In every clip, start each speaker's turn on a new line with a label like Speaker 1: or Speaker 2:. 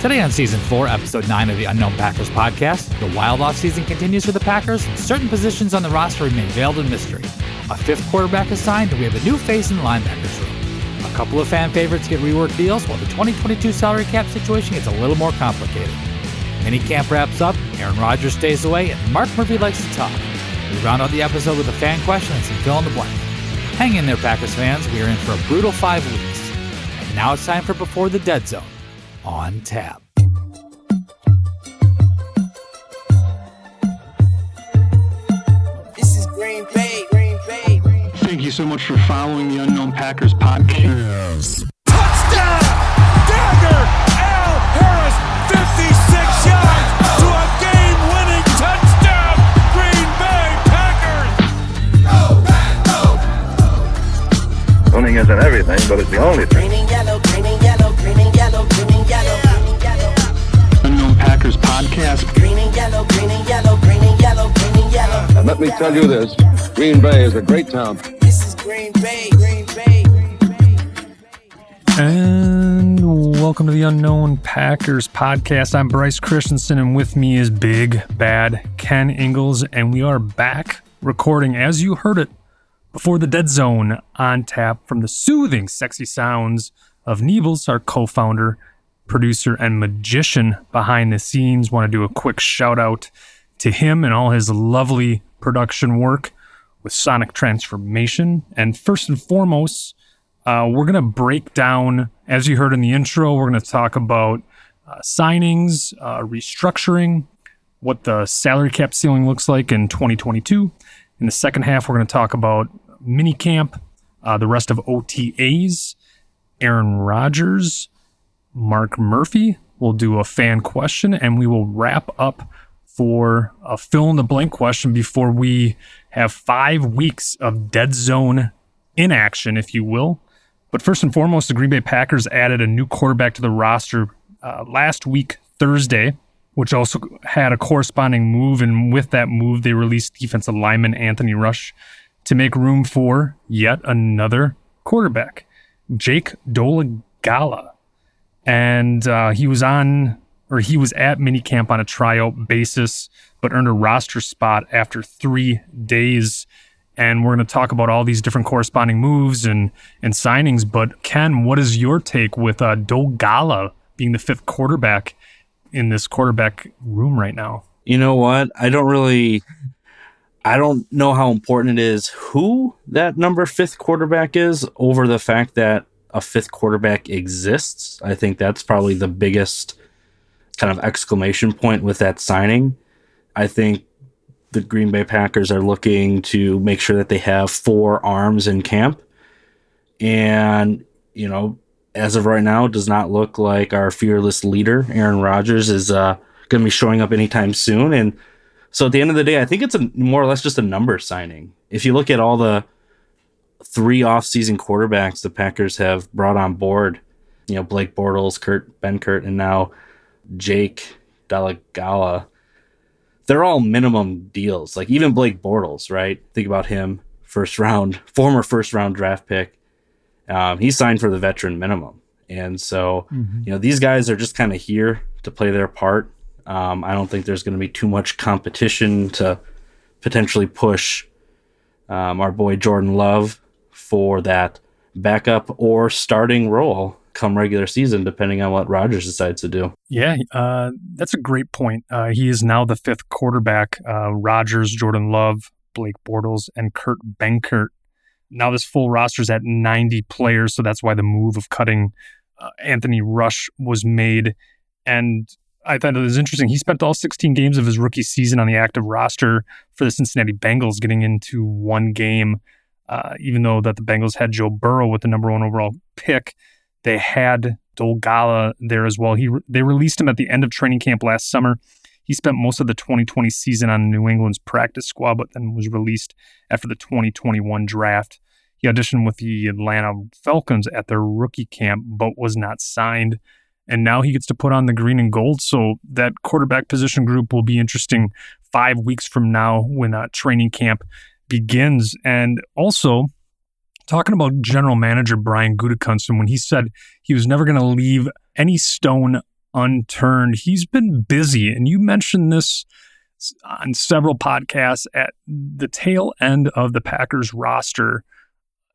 Speaker 1: Today on Season 4, Episode 9 of the Unknown Packers podcast, the wild offseason continues for the Packers, certain positions on the roster remain veiled in mystery. A fifth quarterback is signed, and we have a new face in the linebackers room. A couple of fan favorites get reworked deals, while the 2022 salary cap situation gets a little more complicated. Mini camp wraps up, Aaron Rodgers stays away, and Mark Murphy likes to talk. We round out the episode with a fan question and some fill in the blank. Hang in there, Packers fans. We are in for a brutal five weeks. And now it's time for Before the Dead Zone on tap.
Speaker 2: This is Green Bay, Green Bay.
Speaker 3: Thank you so much for following the Unknown Packers podcast.
Speaker 4: Touchdown! Dagger! Al Harris, 56 yards to a game-winning touchdown! Green Bay Packers! Go, Pack, go!
Speaker 5: Winning isn't everything, but it's the only thing.
Speaker 3: Podcast.
Speaker 2: Green and yellow, green and yellow, green and yellow, green and yellow.
Speaker 5: And let me tell you this Green Bay is a great town.
Speaker 2: This is Green Bay, Green Bay, Green Bay.
Speaker 6: And welcome to the Unknown Packers podcast. I'm Bryce Christensen, and with me is Big Bad Ken Ingalls, and we are back recording, as you heard it, before the Dead Zone on tap from the soothing, sexy sounds of Niebles, our co founder, producer, and magician behind the scenes. Want to do a quick shout out to him and all his lovely production work with Sonic Transformation. And first and foremost, uh, we're going to break down, as you heard in the intro, we're going to talk about uh, signings, uh, restructuring, what the salary cap ceiling looks like in 2022. In the second half, we're going to talk about minicamp, uh, the rest of OTAs, Aaron Rodgers, Mark Murphy. We'll do a fan question, and we will wrap up for a fill in the blank question before we have five weeks of dead zone inaction, if you will. But first and foremost, the Green Bay Packers added a new quarterback to the roster uh, last week, Thursday, which also had a corresponding move. And with that move, they released defensive lineman Anthony Rush to make room for yet another quarterback, Jake Dolegala. And uh, he was on, or he was at minicamp on a tryout basis, but earned a roster spot after three days and we're going to talk about all these different corresponding moves and and signings. But Ken, what is your take with uh, Dogala being the fifth quarterback in this quarterback room right now?
Speaker 7: You know what? I don't really. I don't know how important it is who that number fifth quarterback is over the fact that a fifth quarterback exists. I think that's probably the biggest kind of exclamation point with that signing. I think the Green Bay Packers are looking to make sure that they have four arms in camp. And, you know, as of right now, does not look like our fearless leader, Aaron Rodgers, is uh, going to be showing up anytime soon. And so at the end of the day, I think it's a more or less just a number signing. If you look at all the three offseason quarterbacks the Packers have brought on board, you know, Blake Bortles, Kurt Benkert, and now Jake Dolegala they're all minimum deals. Like even Blake Bortles, right? Think about him, first round, former first round draft pick. Um, he signed for the veteran minimum, and so
Speaker 6: Mm-hmm.
Speaker 7: you know these guys are just kind of here to play their part. Um, I don't think there's going to be too much competition to potentially push um, our boy Jordan Love for that backup or starting role come regular season, depending on what Rodgers decides to do.
Speaker 6: Yeah, uh, that's a great point. Uh, he is now the fifth quarterback. Uh, Rodgers, Jordan Love, Blake Bortles, and Kurt Benkert. Now this full roster is at 90 players, so that's why the move of cutting uh, Anthony Rush was made. And I thought it was interesting. He spent all 16 games of his rookie season on the active roster for the Cincinnati Bengals, getting into one game. Uh, even though that the Bengals had Joe Burrow with the number one overall pick, they had Dolegala there as well. He they released him at the end of training camp last summer. He spent most of the 2020 season on New England's practice squad, but then was released after the 2021 draft. He auditioned with the Atlanta Falcons at their rookie camp, but was not signed. And now he gets to put on the green and gold. So that quarterback position group will be interesting five weeks from now when uh, training camp begins. And also, talking about general manager Brian Gutekunst when he said he was never going to leave any stone unturned. He's been busy, and you mentioned this on several podcasts at the tail end of the Packers roster.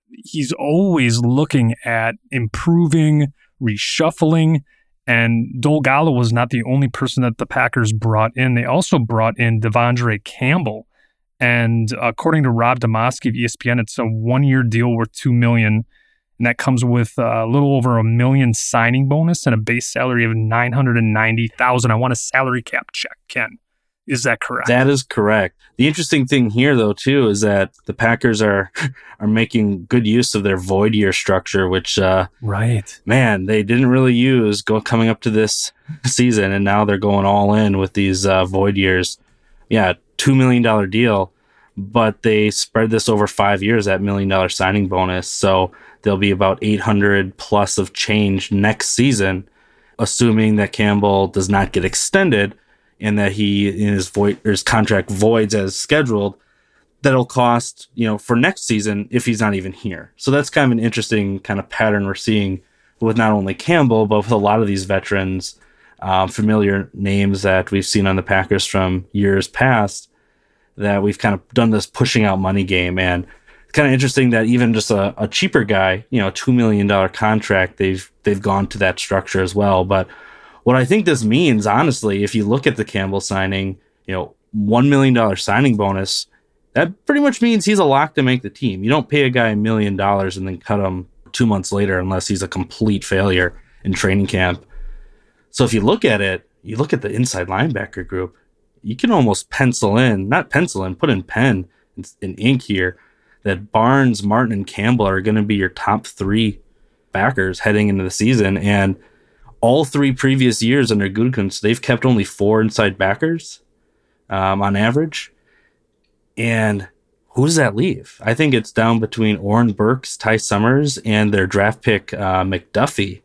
Speaker 6: He's always looking at improving, reshuffling, and Dolegala was not the only person that the Packers brought in. They also brought in De'Vondre Campbell. And according to Rob Demovsky of ESPN, it's a one-year deal worth two million, and that comes with a little over a million signing bonus and a base salary of nine hundred and ninety thousand. I want a salary cap check, Ken. Is that correct?
Speaker 7: That is correct. The interesting thing here, though, too, is that the Packers are are making good use of their void year structure, which, uh,
Speaker 6: right,
Speaker 7: man, they didn't really use go coming up to this season, and now they're going all in with these uh, void years. Yeah, two million dollar deal, but they spread this over five years. That million dollar signing bonus, so there'll be about eight hundred plus of change next season, assuming that Campbell does not get extended and that he his void his contract voids as scheduled, that'll cost, you know, for next season if he's not even here. So that's kind of an interesting kind of pattern we're seeing with not only Campbell, but with a lot of these veterans, um, familiar names that we've seen on the Packers from years past, that we've kind of done this pushing out money game. And it's kind of interesting that even just a, a cheaper guy, you know, $2 million contract, they've, they've gone to that structure as well. But what I think this means, honestly, if you look at the Campbell signing, you know, $1 million signing bonus, that pretty much means he's a lock to make the team. You don't pay a guy a million dollars and then cut him two months later unless he's a complete failure in training camp. So if you look at it, you look at the inside linebacker group, you can almost pencil in, not pencil in, put in pen in ink here that Barnes, Martin, and Campbell are going to be your top three backers heading into the season. And all three previous years under Gutekunst, they've kept only four inside backers um, on average. And who does that leave? I think it's down between Oren Burks, Ty Summers, and their draft pick uh, McDuffie.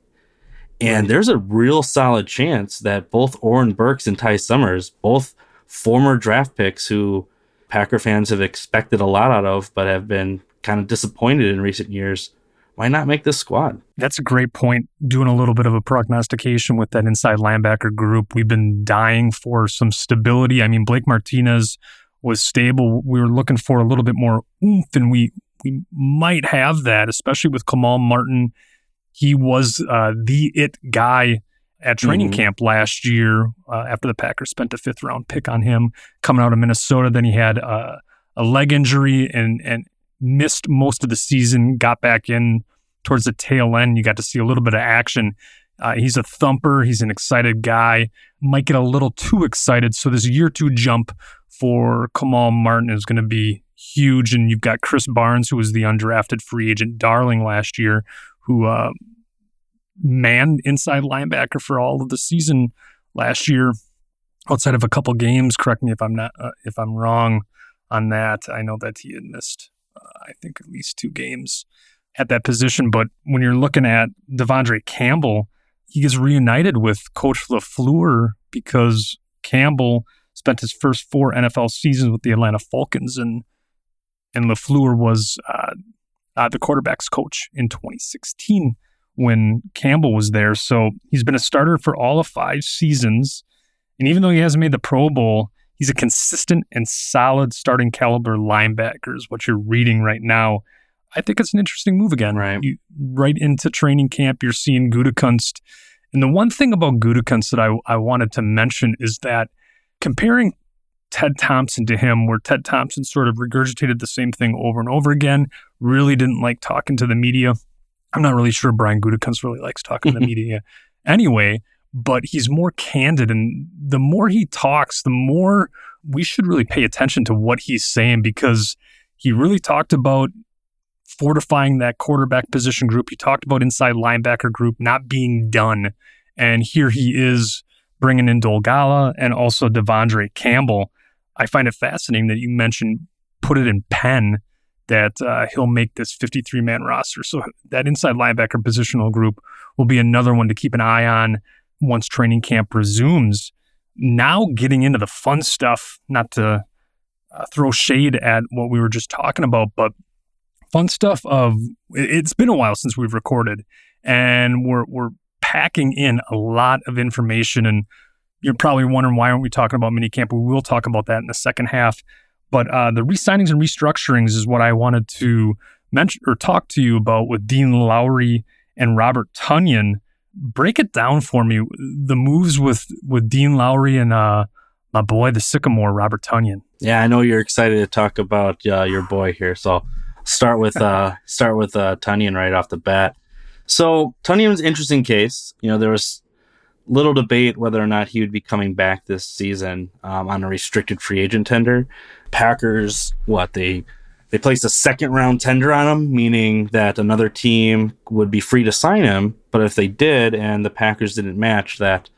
Speaker 7: And there's a real solid chance that both Oren Burks and Ty Summers, both former draft picks who Packer fans have expected a lot out of, but have been kind of disappointed in recent years, why not make this squad?
Speaker 6: That's a great point. Doing a little bit of a prognostication with that inside linebacker group. We've been dying for some stability. I mean, Blake Martinez was stable. We were looking for a little bit more oomph, and we we might have that, especially with Kamal Martin. He was uh, the it guy at training mm-hmm. camp last year uh, after the Packers spent a fifth round pick on him coming out of Minnesota. Then he had uh, a leg injury and and missed most of the season, got back in towards the tail end. You got to see a little bit of action. Uh, he's a thumper. He's an excited guy. Might get a little too excited. So this year two jump for Kamal Martin is going to be huge. And you've got Krys Barnes, who was the undrafted free agent darling last year, who uh, manned inside linebacker for all of the season last year, outside of a couple games. Correct me if I'm not uh, if I'm wrong on that. I know that he had missed I think at least two games at that position. But when you're looking at De'Vondre Campbell, he gets reunited with Coach LaFleur because Campbell spent his first four NFL seasons with the Atlanta Falcons, and and LaFleur was uh, uh, the quarterbacks coach in 2016 when Campbell was there. So he's been a starter for all of five seasons, and even though he hasn't made the Pro Bowl, He's a consistent and solid starting caliber linebacker, is what you're reading right now. I think it's an interesting move again.
Speaker 7: Right.
Speaker 6: You, right into training camp, you're seeing Gutekunst. And the one thing about Gutekunst that I, I wanted to mention is that comparing Ted Thompson to him, where Ted Thompson sort of regurgitated the same thing over and over again, really didn't like talking to the media. I'm not really sure Brian Gutekunst really likes talking to the media anyway but he's more candid. And the more he talks, the more we should really pay attention to what he's saying because he really talked about fortifying that quarterback position group. He talked about inside linebacker group not being done. And here he is bringing in Dolegala and also De'Vondre Campbell. I find it fascinating that you mentioned put it in pen that uh, he'll make this 53 man roster. So that inside linebacker positional group will be another one to keep an eye on once training camp resumes. Now, getting into the fun stuff, not to uh, throw shade at what we were just talking about, but fun stuff of it's been a while since we've recorded and we're, we're packing in a lot of information. And you're probably wondering why aren't we talking about minicamp? We will talk about that in the second half. But uh, the re-signings and restructurings is what I wanted to mention or talk to you about with Dean Lowry and Robert Tonyan. Break it down for me. The moves with with Dean Lowry and uh, my boy, the Sycamore, Robert Tonyan.
Speaker 7: Yeah, I know you're excited to talk about uh, your boy here. So start with uh, start with uh, Tonyan right off the bat. So Tonyan's interesting case. You know, there was little debate whether or not he would be coming back this season um, on a restricted free agent tender. Packers, what they they placed a second round tender on him, meaning that another team would be free to sign him. But if they did, and the Packers didn't match that,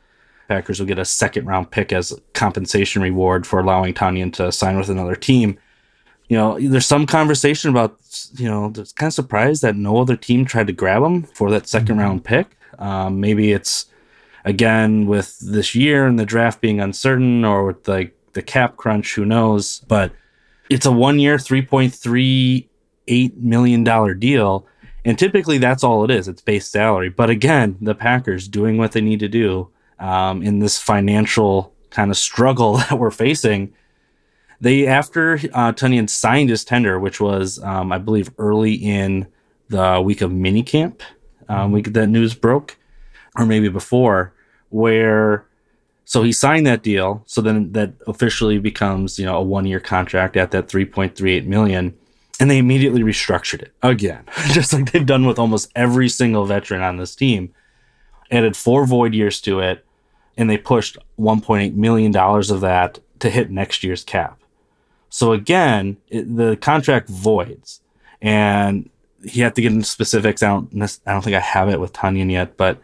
Speaker 7: Packers will get a second round pick as compensation reward for allowing Tonyan to sign with another team. You know, there's some conversation about, you know, it's kind of surprised that no other team tried to grab him for that 2nd round pick. Um, maybe it's again with this year and the draft being uncertain or with like the cap crunch, who knows? But it's a one year, $3.38 million deal. And typically that's all it is. It's base salary. But again, the Packers doing what they need to do um, in this financial kind of struggle that we're facing. They, after uh, Tonyan signed his tender, which was, um, I believe, early in the week of minicamp, um, that news broke, or maybe before, where so he signed that deal. So then that officially becomes, you know, a one year contract at that 3.38 million. And they immediately restructured it again, just like they've done with almost every single veteran on this team. Added four void years to it, and they pushed 1.8 million dollars of that to hit next year's cap. So again, it, the contract voids, and you have to get into specifics. I don't, I don't think I have it with Tonyan yet, but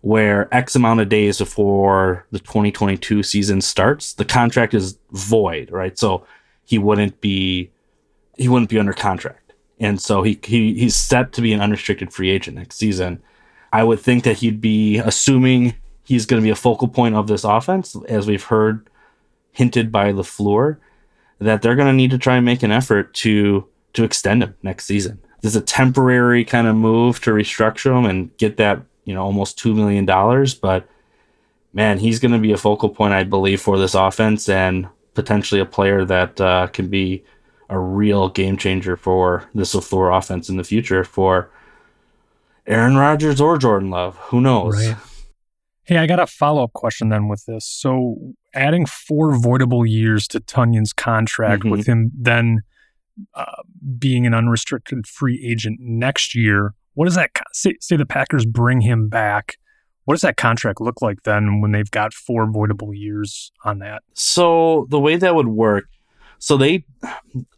Speaker 7: where X amount of days before the 2022 season starts, the contract is void, right? So he wouldn't be he wouldn't be under contract. And so he, he he's set to be an unrestricted free agent next season. I would think that he'd be assuming he's going to be a focal point of this offense, as we've heard hinted by LaFleur, that they're going to need to try and make an effort to to extend him next season. This is a temporary kind of move to restructure him and get that you know almost two million dollars, but man, he's going to be a focal point, I believe, for this offense and potentially a player that uh, can be a real game changer for this LaFleur offense in the future for Aaron Rodgers or Jordan Love. Who knows?
Speaker 6: Right. Hey, I got a follow up question then with this. So, adding four voidable years to Tonyan's contract
Speaker 7: Mhm.
Speaker 6: with him then uh, being an unrestricted free agent next year, what does that say? Say the Packers bring him back. What does that contract look like then when they've got four voidable years on that?
Speaker 7: So the way that would work, so they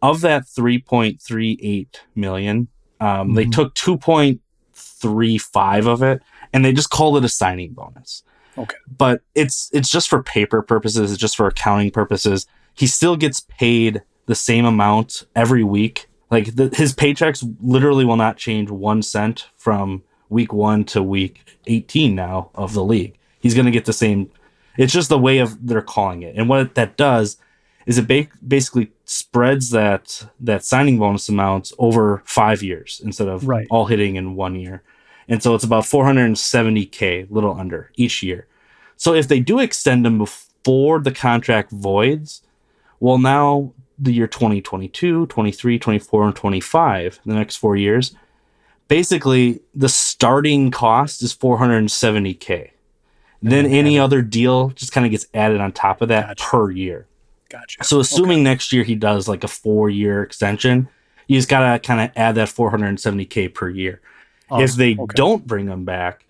Speaker 7: of that 3.38 million, um, they
Speaker 6: Mhm.
Speaker 7: took 2.35 of it and they just called it a signing bonus.
Speaker 6: Okay.
Speaker 7: But it's it's just for paper purposes, it's just for accounting purposes. He still gets paid the same amount every week. Like the, his paychecks literally will not change 1 cent from week 1 to week 18 now of the league. He's going to get the same it's just the way of they're calling it. And what that does is it ba- basically spreads that that signing bonus amount over five years instead of
Speaker 6: Right.
Speaker 7: all hitting in one year. And so it's about 470k, little under each year. So if they do extend them before the contract voids, well, now the year 2022, 23, 24, and 25, the next four years, basically the starting cost is 470k. Mm-hmm. Then any other deal just kind of gets added on top of that
Speaker 6: Gotcha.
Speaker 7: per year.
Speaker 6: Gotcha.
Speaker 7: So assuming next year he does like a four year extension, you just gotta kind of add that 470k per year. Oh, if they
Speaker 6: okay.
Speaker 7: don't bring him back,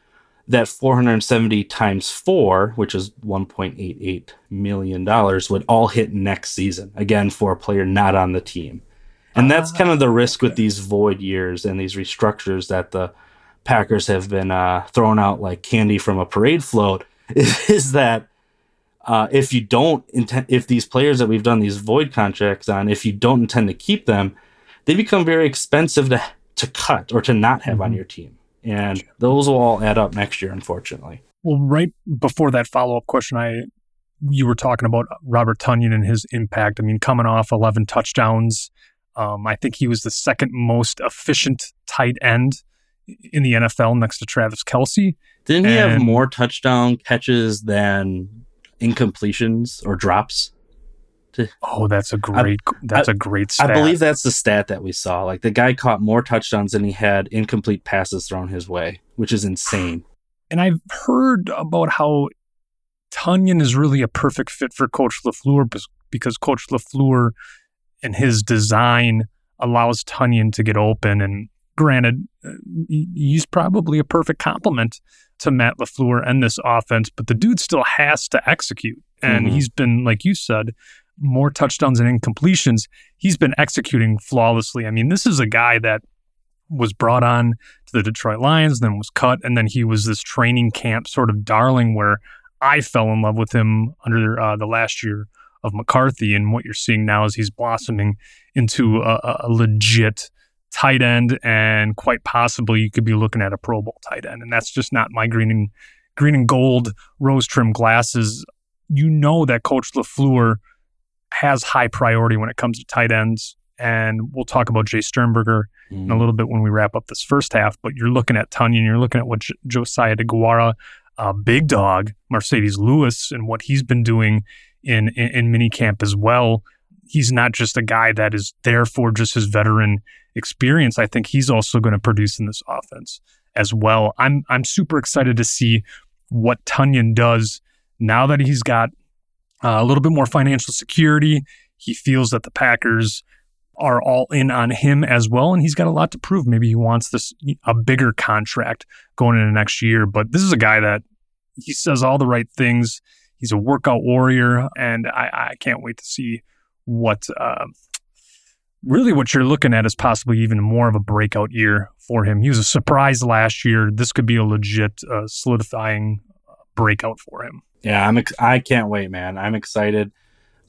Speaker 7: that 470 times four, which is 1.88 million dollars, would all hit next season. Again, for a player not on the team, and that's kind of the risk with these void years and these restructures that the Packers have been uh, throwing out like candy from a parade float. Is that uh, if you don't intend, if these players that we've done these void contracts on, if you don't intend to keep them, they become very expensive to to cut or to not have on your team, and those will all add up next year, unfortunately.
Speaker 6: Well, right before that follow up question, I you were talking about Robert Tonyan and his impact. I mean, coming off 11 touchdowns, um, I think he was the second most efficient tight end in the NFL next to Travis Kelce.
Speaker 7: Didn't he have more touchdown catches than incompletions or drops?
Speaker 6: Oh, that's a great. that's a great. Stat.
Speaker 7: I believe that's the stat that we saw. Like the guy caught more touchdowns than he had incomplete passes thrown his way, which is insane.
Speaker 6: and I've heard about how Tonyan is really a perfect fit for Coach Lafleur because Coach Lafleur and his design allows Tonyan to get open. And granted, uh, he's probably a perfect complement to Matt Lafleur and this offense, but the dude still has to execute. And
Speaker 7: Mhm.
Speaker 6: he's been, like you said, more touchdowns and incompletions. He's been executing flawlessly. I mean, this is a guy that was brought on to the Detroit Lions, then was cut, and then he was this training camp sort of darling where I fell in love with him under uh, the last year of McCarthy. And what you're seeing now is he's blossoming into a, a- legit tight end, and quite possibly you could be looking at a Pro Bowl tight end. And that's just not my green and green and gold rose trim glasses. You know that Coach Lafleur has high priority when it comes to tight ends. And we'll talk about Jace Sternberger in a little bit when we wrap up this first half. But you're looking at Tonyan, you're looking at what J- Josiah DeGuara, uh, big dog, Marcedes Lewis, and what he's been doing in, in in minicamp as well. He's not just a guy that is there for just his veteran experience. I think he's also going to produce in this offense as well. I'm I'm super excited to see what Tonyan does now that he's got uh, a little bit more financial security. He feels that the Packers are all in on him as well, and he's got a lot to prove. Maybe he wants this a bigger contract going into next year, but this is a guy that he says all the right things. He's a workout warrior, and I, I can't wait to see what uh, really what you're looking at is possibly even more of a breakout year for him. He was a surprise last year. This could be a legit uh, solidifying breakout for him.
Speaker 7: Yeah, I'm. Ex- I can't wait, man. I'm excited.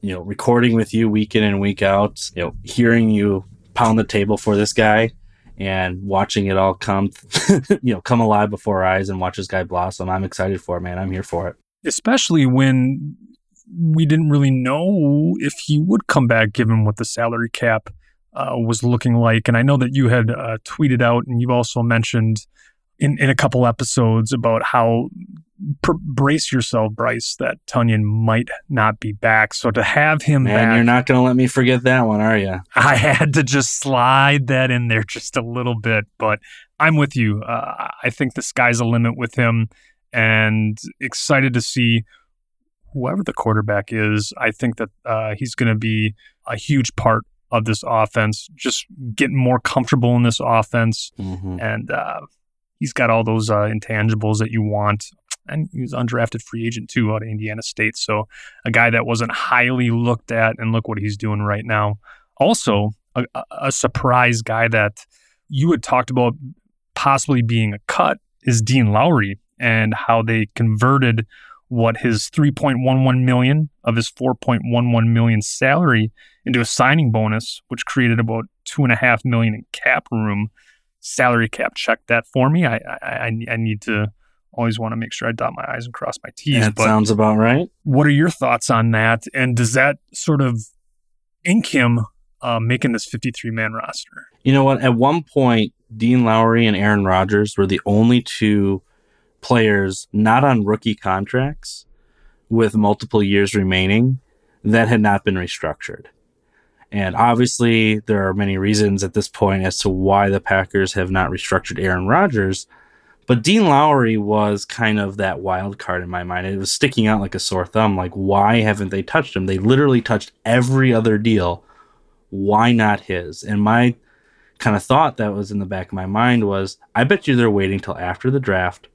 Speaker 7: You know, recording with you week in and week out. You know, hearing you pound the table for this guy and watching it all come, you know, come alive before our eyes and watch this guy blossom. I'm excited for it, man. I'm here for it.
Speaker 6: especially when we didn't really know if he would come back given what the salary cap uh, was looking like. And I know that you had uh, tweeted out and you've also mentioned in, in a couple episodes about how pr- brace yourself, Bryce, that Tonyan might not be back. So to have him
Speaker 7: Man,
Speaker 6: back,
Speaker 7: you're not going to let me forget that one, are you?
Speaker 6: I had to just slide that in there just a little bit, but I'm with you. Uh, I think the sky's the limit with him, and excited to see whoever the quarterback is. I think that uh, he's going to be a huge part of this offense. Just getting more comfortable in this offense,
Speaker 7: Mm-hmm.
Speaker 6: and uh, he's got all those uh, intangibles that you want. And he was undrafted free agent too out of Indiana State. So a guy that wasn't highly looked at, and look what he's doing right now. Also, a, a- surprise guy that you had talked about possibly being a cut is Dean Lowry and how they converted what his 3.11 million of his 4.11 million salary into a signing bonus, which created about two and a half million in cap room. Salary cap, check that for me. I, I, I need to always want to make sure I dot my i's and cross my t's.
Speaker 7: That sounds about right.
Speaker 6: what are your thoughts on that? And does that sort of ink him uh, making this 53 man roster?
Speaker 7: You know what? At one point, Dean Lowry and Aaron Rodgers were the only two players not on rookie contracts with multiple years remaining that had not been restructured. And obviously, there are many reasons at this point as to why the Packers have not restructured Aaron Rodgers. But Dean Lowry was kind of that wild card in my mind. It was sticking out like a sore thumb. Like, why haven't they touched him? They literally touched every other deal. Why not his? And my kind of thought that was in the back of my mind was I bet you they're waiting till after the draft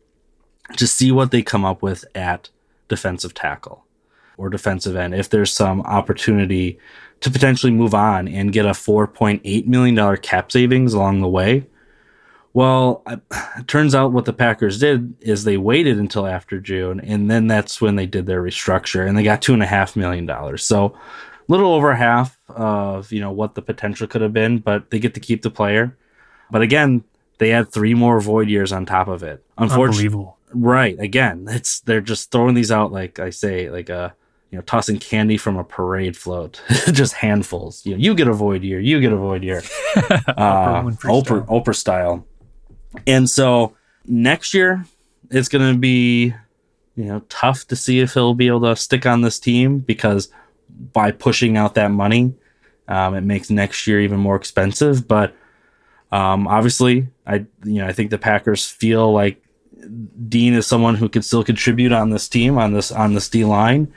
Speaker 7: to see what they come up with at defensive tackle or defensive end. If there's some opportunity to potentially move on and get a $4.8 million cap savings along the way. Well, it turns out what the Packers did is they waited until after June, and then that's when they did their restructure, and they got two and a half million dollars. So, a little over half of you know what the potential could have been, but they get to keep the player. But again, they had three more void years on top of it. Unfortunately,
Speaker 6: Unbelievable.
Speaker 7: right? Again, it's they're just throwing these out like I say, like a you know tossing candy from a parade float, just handfuls. You know, you get a void year, you get a void year uh,
Speaker 6: Winfrey
Speaker 7: Oprah, Oprah style. And so next year, it's going to be, you know, tough to see if he'll be able to stick on this team because by pushing out that money, um, it makes next year even more expensive. But um, obviously, I you know I think the Packers feel like Dean is someone who could still contribute on this team on this on this D line,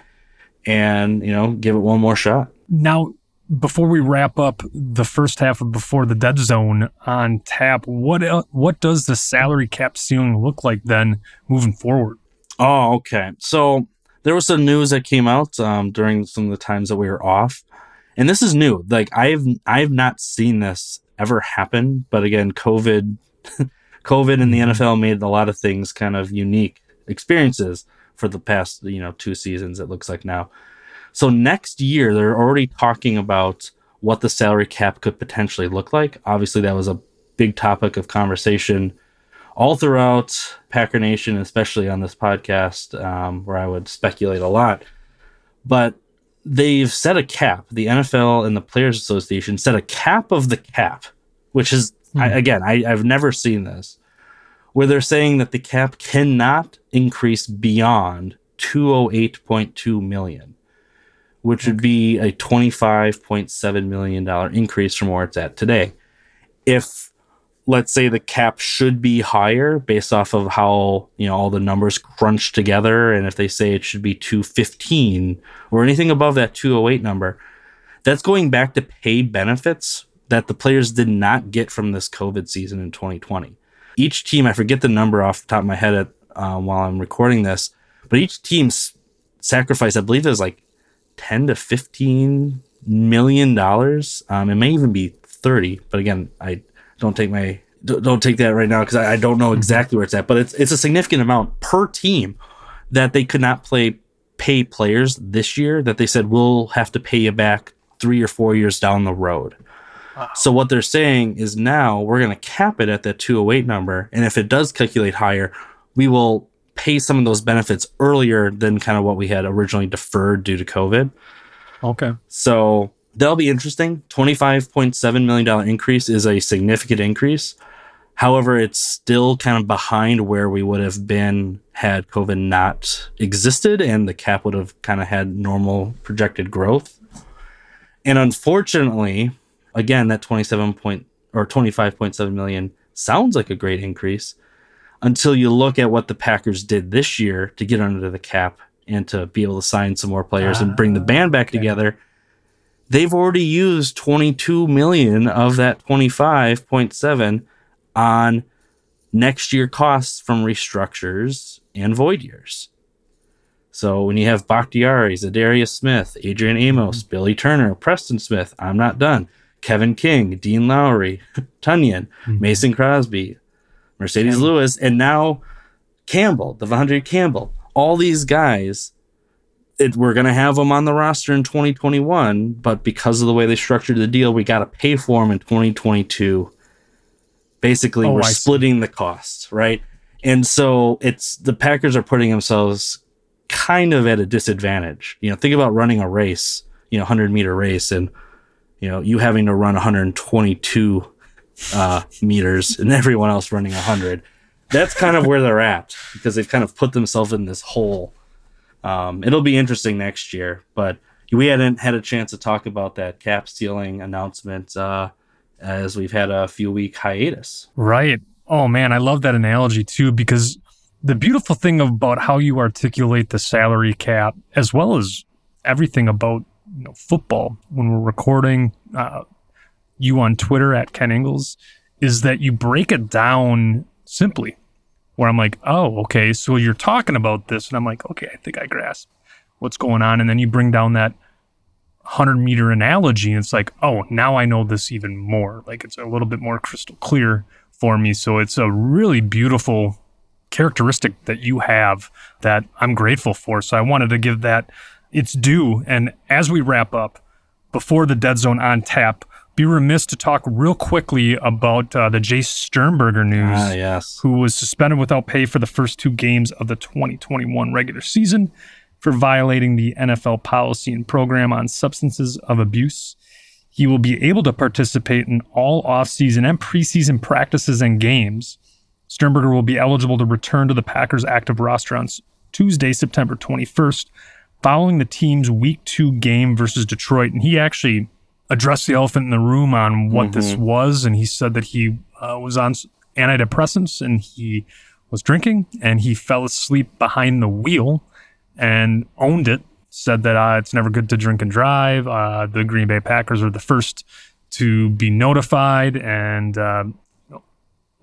Speaker 7: and you know give it one more shot.
Speaker 6: Now, before we wrap up the first half of before the dead zone on tap, what what does the salary cap ceiling look like then moving forward?
Speaker 7: Oh, okay. So there was some news that came out um, during some of the times that we were off, and this is new. Like I've I've not seen this ever happen, but again, COVID, COVID in the NFL made a lot of things kind of unique experiences for the past you know two seasons. It looks like now. So next year, they're already talking about what the salary cap could potentially look like. Obviously, that was a big topic of conversation all throughout Packer Nation, especially on this podcast, um, where I would speculate a lot. But they've set a cap. The NFL and the Players Association set a cap of the cap, which is I, again I, I've never seen this, where they're saying that the cap cannot increase beyond two hundred eight point two million, which would be a twenty five point seven million dollar increase from where it's at today. If let's say the cap should be higher based off of how you know all the numbers crunch together and if they say it should be 215 or anything above that 208 number that's going back to pay benefits that the players did not get from this covid season in 2020 each team i forget the number off the top of my head at, um, while i'm recording this but each team's sacrifice i believe is like 10 to 15 million dollars. Um, it may even be 30 but again i don't take my don't take that right now because I, I don't know exactly where it's at, but it's it's a significant amount per team that they could not play pay players this year that they said we'll have to pay you back three or four years down the road. So what they're saying is now we're going to cap it at that 208 number, and if it does calculate higher, we will pay some of those benefits earlier than kind of what we had originally deferred due to COVID.
Speaker 6: Okay.
Speaker 7: So that'll be interesting. $25.7 million increase is a significant increase. However, it's still kind of behind where we would have been had COVID not existed and the cap would have kind of had normal projected growth. And unfortunately, again, that 27 point or 25.7 million sounds like a great increase until you look at what the Packers did this year to get under the cap and to be able to sign some more players and bring the ah, band back together they've already used 22 million of that 25.7 on next year costs from restructures and void years. So when you have Bakhtiari, Za'Darius Smith, Adrian Amos, mm-hmm. Billy Turner, Preston Smith, I'm not done. Kevin King, Dean Lowry, Tonyan, mm-hmm. Mason Crosby, Marcedes Lewis, and now Campbell, De'Vondre Campbell. All these guys it, we're going to have them on the roster in 2021, but because of the way they structured the deal, we got to pay for them in 2022. Basically,
Speaker 6: Oh,
Speaker 7: we're
Speaker 6: I see.
Speaker 7: splitting the costs, right? And so it's the Packers are putting themselves kind of at a disadvantage. You know, think about running a race, you know, 100 meter race, and you know, you having to run 122 uh, meters and everyone else running 100. That's kind of where they're at because they've kind of put themselves in this hole. Um, it'll be interesting next year, but we hadn't had a chance to talk about that cap ceiling announcement uh, as we've had a few week hiatus.
Speaker 6: Right. Oh man, I love that analogy too because the beautiful thing about how you articulate the salary cap, as well as everything about you know, football, when we're recording uh, you on Twitter at Ken Ingalls, is that you break it down simply. Where I'm like, oh, okay, so you're talking about this, and I'm like, okay, I think I grasp what's going on, and then you bring down that 100 meter analogy and it's like oh now i know this even more like it's a little bit more crystal clear for me so it's a really beautiful characteristic that you have that i'm grateful for so i wanted to give that its due and as we wrap up before the dead zone on tap be remiss to talk real quickly about uh, the Jace Sternberger news
Speaker 7: Ah, yes.
Speaker 6: who was suspended without pay for the first two games of the 2021 regular season for violating the NFL policy and program on substances of abuse. He will be able to participate in all offseason and preseason practices and games. Sternberger will be eligible to return to the Packers active roster on Tuesday, September 21st, following the team's Week 2 game versus Detroit. And he actually addressed the elephant in the room on what this was. And he said that he uh, was on antidepressants and he was drinking and he fell asleep behind the wheel and owned it. Said that uh, it's never good to drink and drive. Uh, the Green Bay Packers are the first to be notified and uh,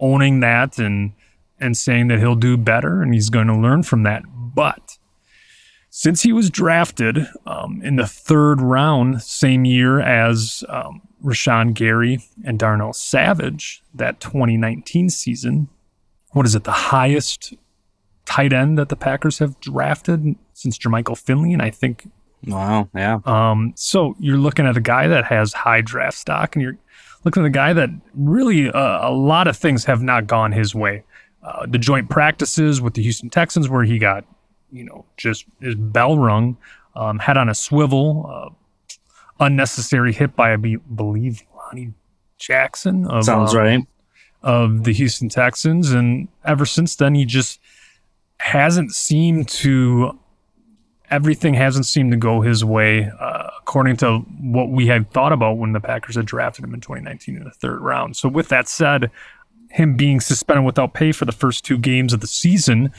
Speaker 6: owning that and and saying that he'll do better and he's going to learn from that. But since he was drafted um, in the third round, same year as um, Rashan Gary and Darnell Savage, that 2019 season, what is it, the highest tight end that the Packers have drafted since Jermichael Finley? And I think
Speaker 7: Wow. Yeah.
Speaker 6: um, so you're looking at a guy that has high draft stock, and you're looking at a guy that really uh, a lot of things have not gone his way. Uh, the joint practices with the Houston Texans, where he got, you know, just his bell rung, um, head on a swivel, uh, unnecessary hit by I be- believe Lonnie Jackson of
Speaker 7: Sounds
Speaker 6: um,
Speaker 7: right.
Speaker 6: of the Houston Texans. And ever since then, he just hasn't seemed to, everything hasn't seemed to go his way, uh, according to what we had thought about when the Packers had drafted him in 2019 in the third round. So, with that said, him being suspended without pay for the first two games of the season,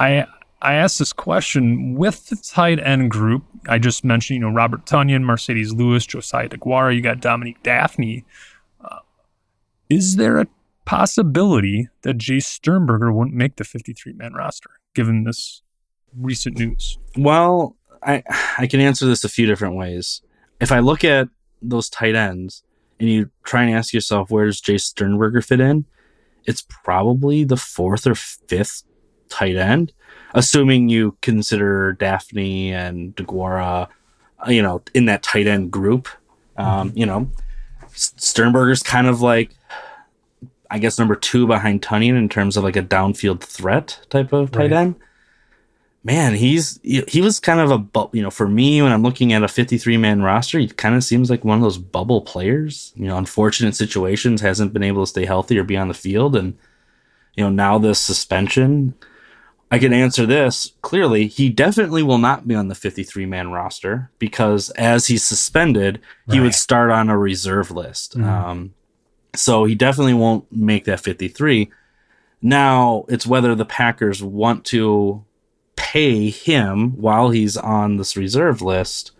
Speaker 6: I. I asked this question with the tight end group. I just mentioned, you know, Robert Tonyan, Marcedes Lewis, Josiah DeGuara. You got Dominique Dafney uh, is there a possibility that Jace Sternberger wouldn't make the 53 man roster given this recent news?
Speaker 7: Well, I I can answer this a few different ways. If I look at those tight ends and you try and ask yourself where does Jace Sternberger fit in, it's probably the fourth or fifth tight end, assuming you consider Dafney and DeGuara, uh, you know, in that tight end group. Um, you know, Sternberger's kind of like, I guess, number two behind Tonyan in terms of like a downfield threat type of tight
Speaker 6: Right.
Speaker 7: end man, he's he he was kind of a you know for me when I'm looking at a 53 man roster, he kind of seems like one of those bubble players. You know, unfortunate situations, hasn't been able to stay healthy or be on the field, and you know now this suspension. I can answer this clearly. He definitely will not be on the 53 man roster because as he's suspended, he would start on a reserve list. Um, so he definitely won't make that 53. Now it's whether the Packers want to pay him while he's on this reserve list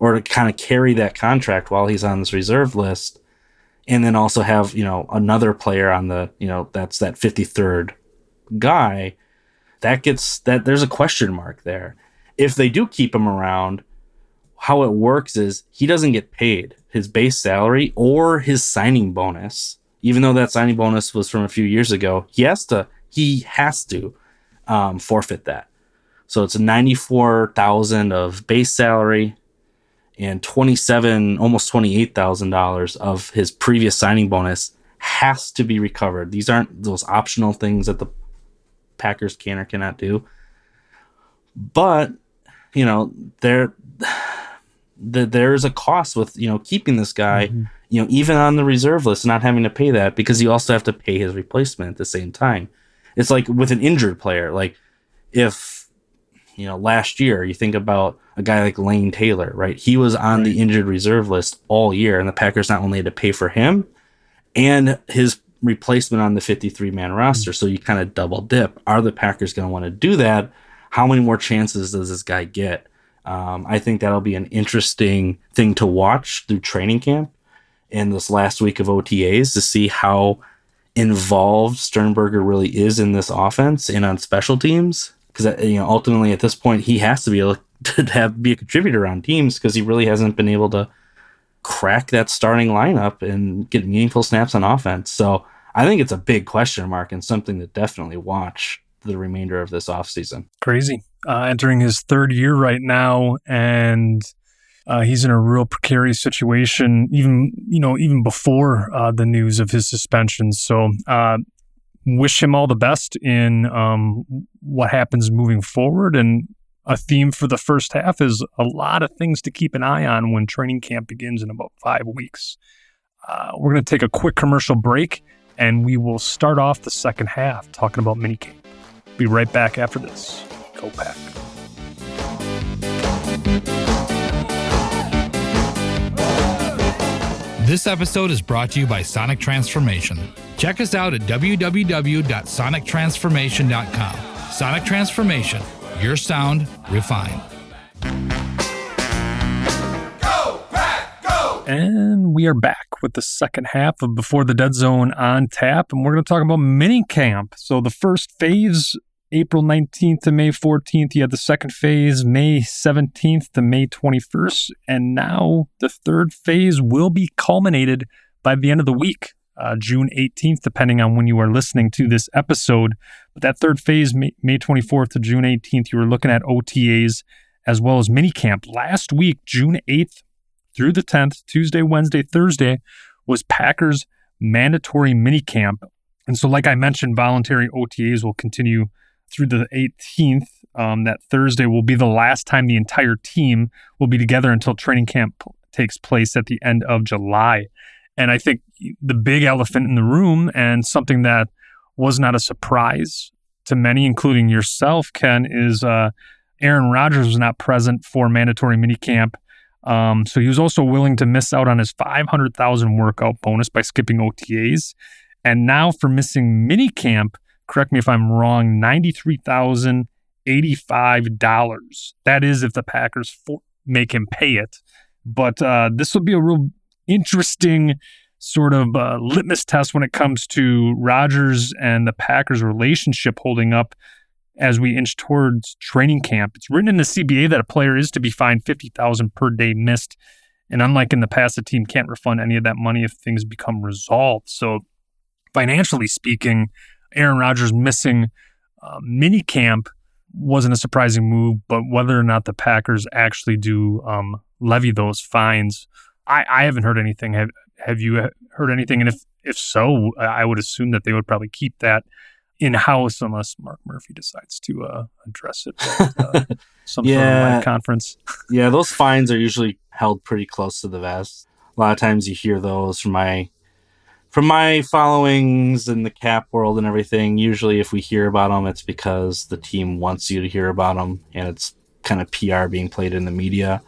Speaker 7: or to kind of carry that contract while he's on this reserve list and then also have you know another player on the you know that's that 53rd guy that gets that there's a question mark there. If they do keep him around how it works is he doesn't get paid his base salary or his signing bonus. Even though that signing bonus was from a few years ago he has to he has to um, forfeit that. So it's 94,000 of base salary and 27 almost $28,000 of his previous signing bonus has to be recovered. These aren't those optional things that the Packers can or cannot do. But, you know, there the, there's a cost with, you know, keeping this guy, mm-hmm. you know, even on the reserve list, not having to pay that because you also have to pay his replacement at the same time. It's like with an injured player, like if you know, last year, you think about a guy like Lane Taylor, right? He was on the injured reserve list all year, and the Packers not only had to pay for him and his replacement on the 53 man roster. So you kind of double dip. Are the Packers going to want to do that? How many more chances does this guy get? Um, I think that'll be an interesting thing to watch through training camp in this last week of OTAs to see how involved Sternberger really is in this offense and on special teams. Because you know, ultimately at this point, he has to be able to have be a contributor on teams because he really hasn't been able to crack that starting lineup and get meaningful snaps on offense. So I think it's a big question mark and something to definitely watch the remainder of this offseason.
Speaker 6: Crazy. Uh, entering his third year right now, and uh, he's in a real precarious situation. Even you know, even before uh, the news of his suspension. So, uh, wish him all the best in um, what happens moving forward. And a theme for the first half is a lot of things to keep an eye on when training camp begins in about five weeks. Uh, we're going to take a quick commercial break. And we will start off the second half talking about minicamp. Be right back after this. Go Pack.
Speaker 1: This episode is brought to you by Sonic Transformation. Check us out at www.sonictransformation.com. Sonic Transformation, your sound refined.
Speaker 6: And we are back with the second half of Before the Dead Zone on tap, and we're going to talk about mini camp. So the first phase, April 19th to May 14th. You had the second phase, May 17th to May 21st. And now the third phase will be culminated by the end of the week, uh, June 18th, depending on when you are listening to this episode. But that third phase, May, May 24th to June 18th, you were looking at OTAs as well as mini camp. Last week, June 8th through the 10th, Tuesday, Wednesday, Thursday, was Packers mandatory mini camp. And so, like I mentioned, voluntary OTAs will continue through the 18th. Um, that Thursday will be the last time the entire team will be together until training camp p- takes place at the end of July. And I think the big elephant in the room, and something that was not a surprise to many, including yourself, Ken, is uh, Aaron Rodgers was not present for mandatory minicamp. Um, so he was also willing to miss out on his 500,000 workout bonus by skipping OTAs. And now for missing minicamp, correct me if I'm wrong, $93,085. That is if the Packers for- make him pay it. But uh, this will be a real interesting sort of uh, litmus test when it comes to Rodgers and the Packers relationship holding up as we inch towards training camp. It's written in the CBA that a player is to be fined 50,000 per day missed. And unlike in the past, the team can't refund any of that money if things become resolved. So financially speaking, Aaron Rodgers missing uh, mini camp wasn't a surprising move, but whether or not the Packers actually do um, levy those fines, I, I haven't heard anything. Have Have you heard anything? And if if so, I would assume that they would probably keep that in house unless Mark Murphy decides to uh, address it at uh, some sort of
Speaker 7: Yeah.
Speaker 6: live conference.
Speaker 7: yeah, those fines are usually held pretty close to the vest. A lot of times you hear those from my from my followings in the cap world and everything. Usually, if we hear about them, it's because the team wants you to hear about them, and it's kind of PR being played in the media.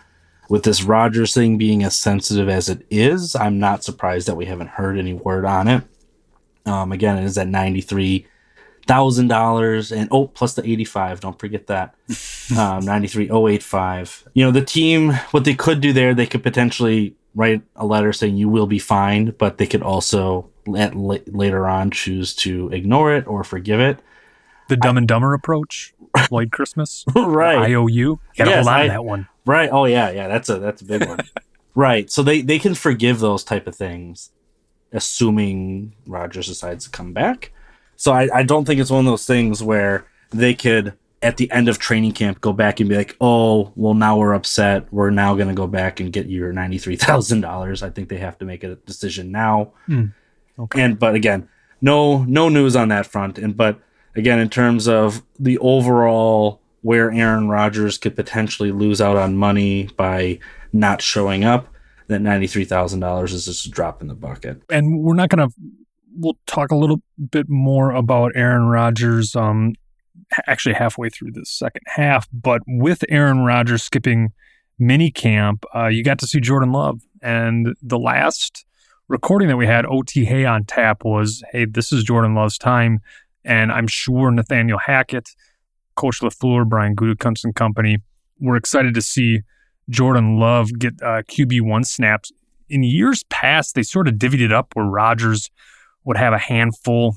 Speaker 7: With this Rodgers thing being as sensitive as it is, I'm not surprised that we haven't heard any word on it. Um, again, it is at ninety three thousand dollars and oh plus the 85 don't forget that um 93085 you know the team what they could do there they could potentially write a letter saying you will be fined but they could also la- later on choose to ignore it or forgive it
Speaker 6: The Dumb and Dumber approach, Lloyd Christmas,
Speaker 7: right
Speaker 6: IOU. Gotta
Speaker 7: Yes,
Speaker 6: hold on
Speaker 7: I-
Speaker 6: that one.
Speaker 7: Right. Oh yeah, yeah. That's a that's a big one. right. So they they can forgive those type of things, assuming Rodgers decides to come back. So I, I don't think it's one of those things where they could at the end of training camp go back and be like, oh, well now we're upset. We're now gonna go back and get your ninety three thousand dollars. I think they have to make a decision now. Hmm.
Speaker 6: Okay.
Speaker 7: And but again, no no news on that front. And but again, in terms of the overall where Aaron Rodgers could potentially lose out on money by not showing up, that ninety three thousand dollars is just a drop in the bucket.
Speaker 6: and we're not going to we'll talk a little bit more about Aaron Rodgers um actually halfway through the second half but with Aaron Rodgers skipping mini camp uh, you got to see Jordan Love. And the last recording that we had OTA on tap was hey this is Jordan Love's time. And I'm sure Nathaniel Hackett coach LaFleur Brian Gutekunst and company we're excited to see Jordan Love get uh, QB1 snaps. In years past, they sort of divvied it up where Rodgers would have a handful,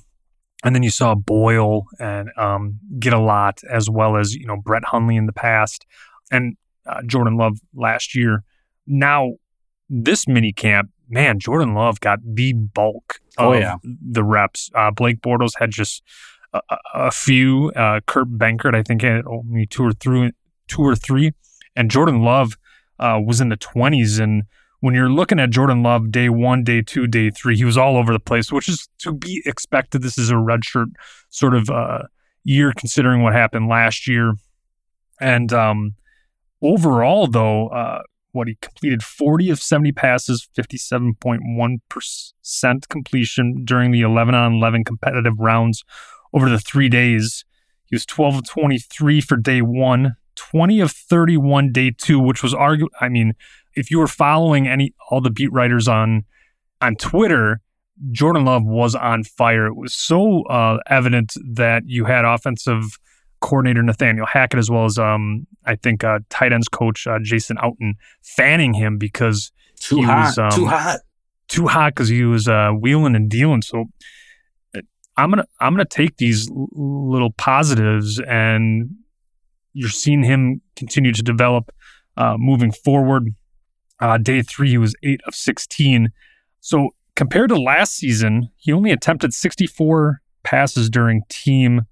Speaker 6: and then you saw Boyle and um, get a lot, as well as you know Brett Hundley in the past, and uh, Jordan Love last year. Now, this mini camp, man, Jordan Love got the bulk
Speaker 7: Oh,
Speaker 6: of
Speaker 7: yeah.
Speaker 6: the reps. Uh, Blake Bortles had just a, a- few. Uh, Kurt Benkert, I think, had only two or three, two or three, and Jordan Love uh, was in the twenties and when you're looking at Jordan Love day one, day two, day three, he was all over the place, which is to be expected. This is a redshirt sort of uh, year considering what happened last year. And um, overall, though, uh, what he completed 40 of 70 passes, 57.1% completion during the 11 on 11 competitive rounds over the three days. He was 12 of 23 for day one, 20 of 31 day two, which was argu I mean, if you were following any all the beat writers on on Twitter, Jordan Love was on fire. It was so uh, evident that you had offensive coordinator Nathaniel Hackett as well as um, I think uh, tight ends coach uh, Jason Outten fanning him because
Speaker 7: Too
Speaker 6: he
Speaker 7: hot.
Speaker 6: was um,
Speaker 7: too hot.
Speaker 6: too hot because he was uh, wheeling and dealing. So I'm gonna I'm gonna take these l- little positives, and you're seeing him continue to develop uh, moving forward. Uh, day three, he was eight of 16. So compared to last season, he only attempted 64 passes during team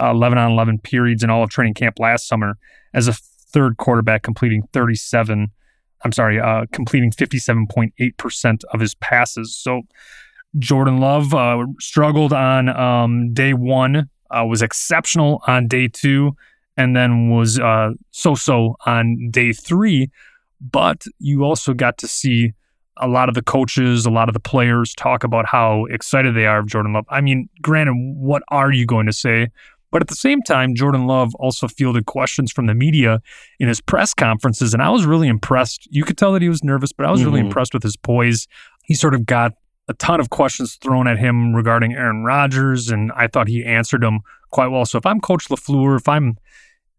Speaker 6: uh, 11 on 11 periods in all of training camp last summer as a third quarterback, completing 37. I'm sorry, uh, completing 57.8% of his passes. So Jordan Love uh, struggled on um, day one, uh, was exceptional on day two, and then was uh, so so on day three. But you also got to see a lot of the coaches, a lot of the players talk about how excited they are of Jordan Love. I mean, granted, what are you going to say? But at the same time, Jordan Love also fielded questions from the media in his press conferences, and I was really impressed. You could tell that he was nervous, but I was really
Speaker 7: Mhm.
Speaker 6: impressed with his poise. He sort of got a ton of questions thrown at him regarding Aaron Rodgers, and I thought he answered them quite well. So if I'm Coach Lafleur, if I'm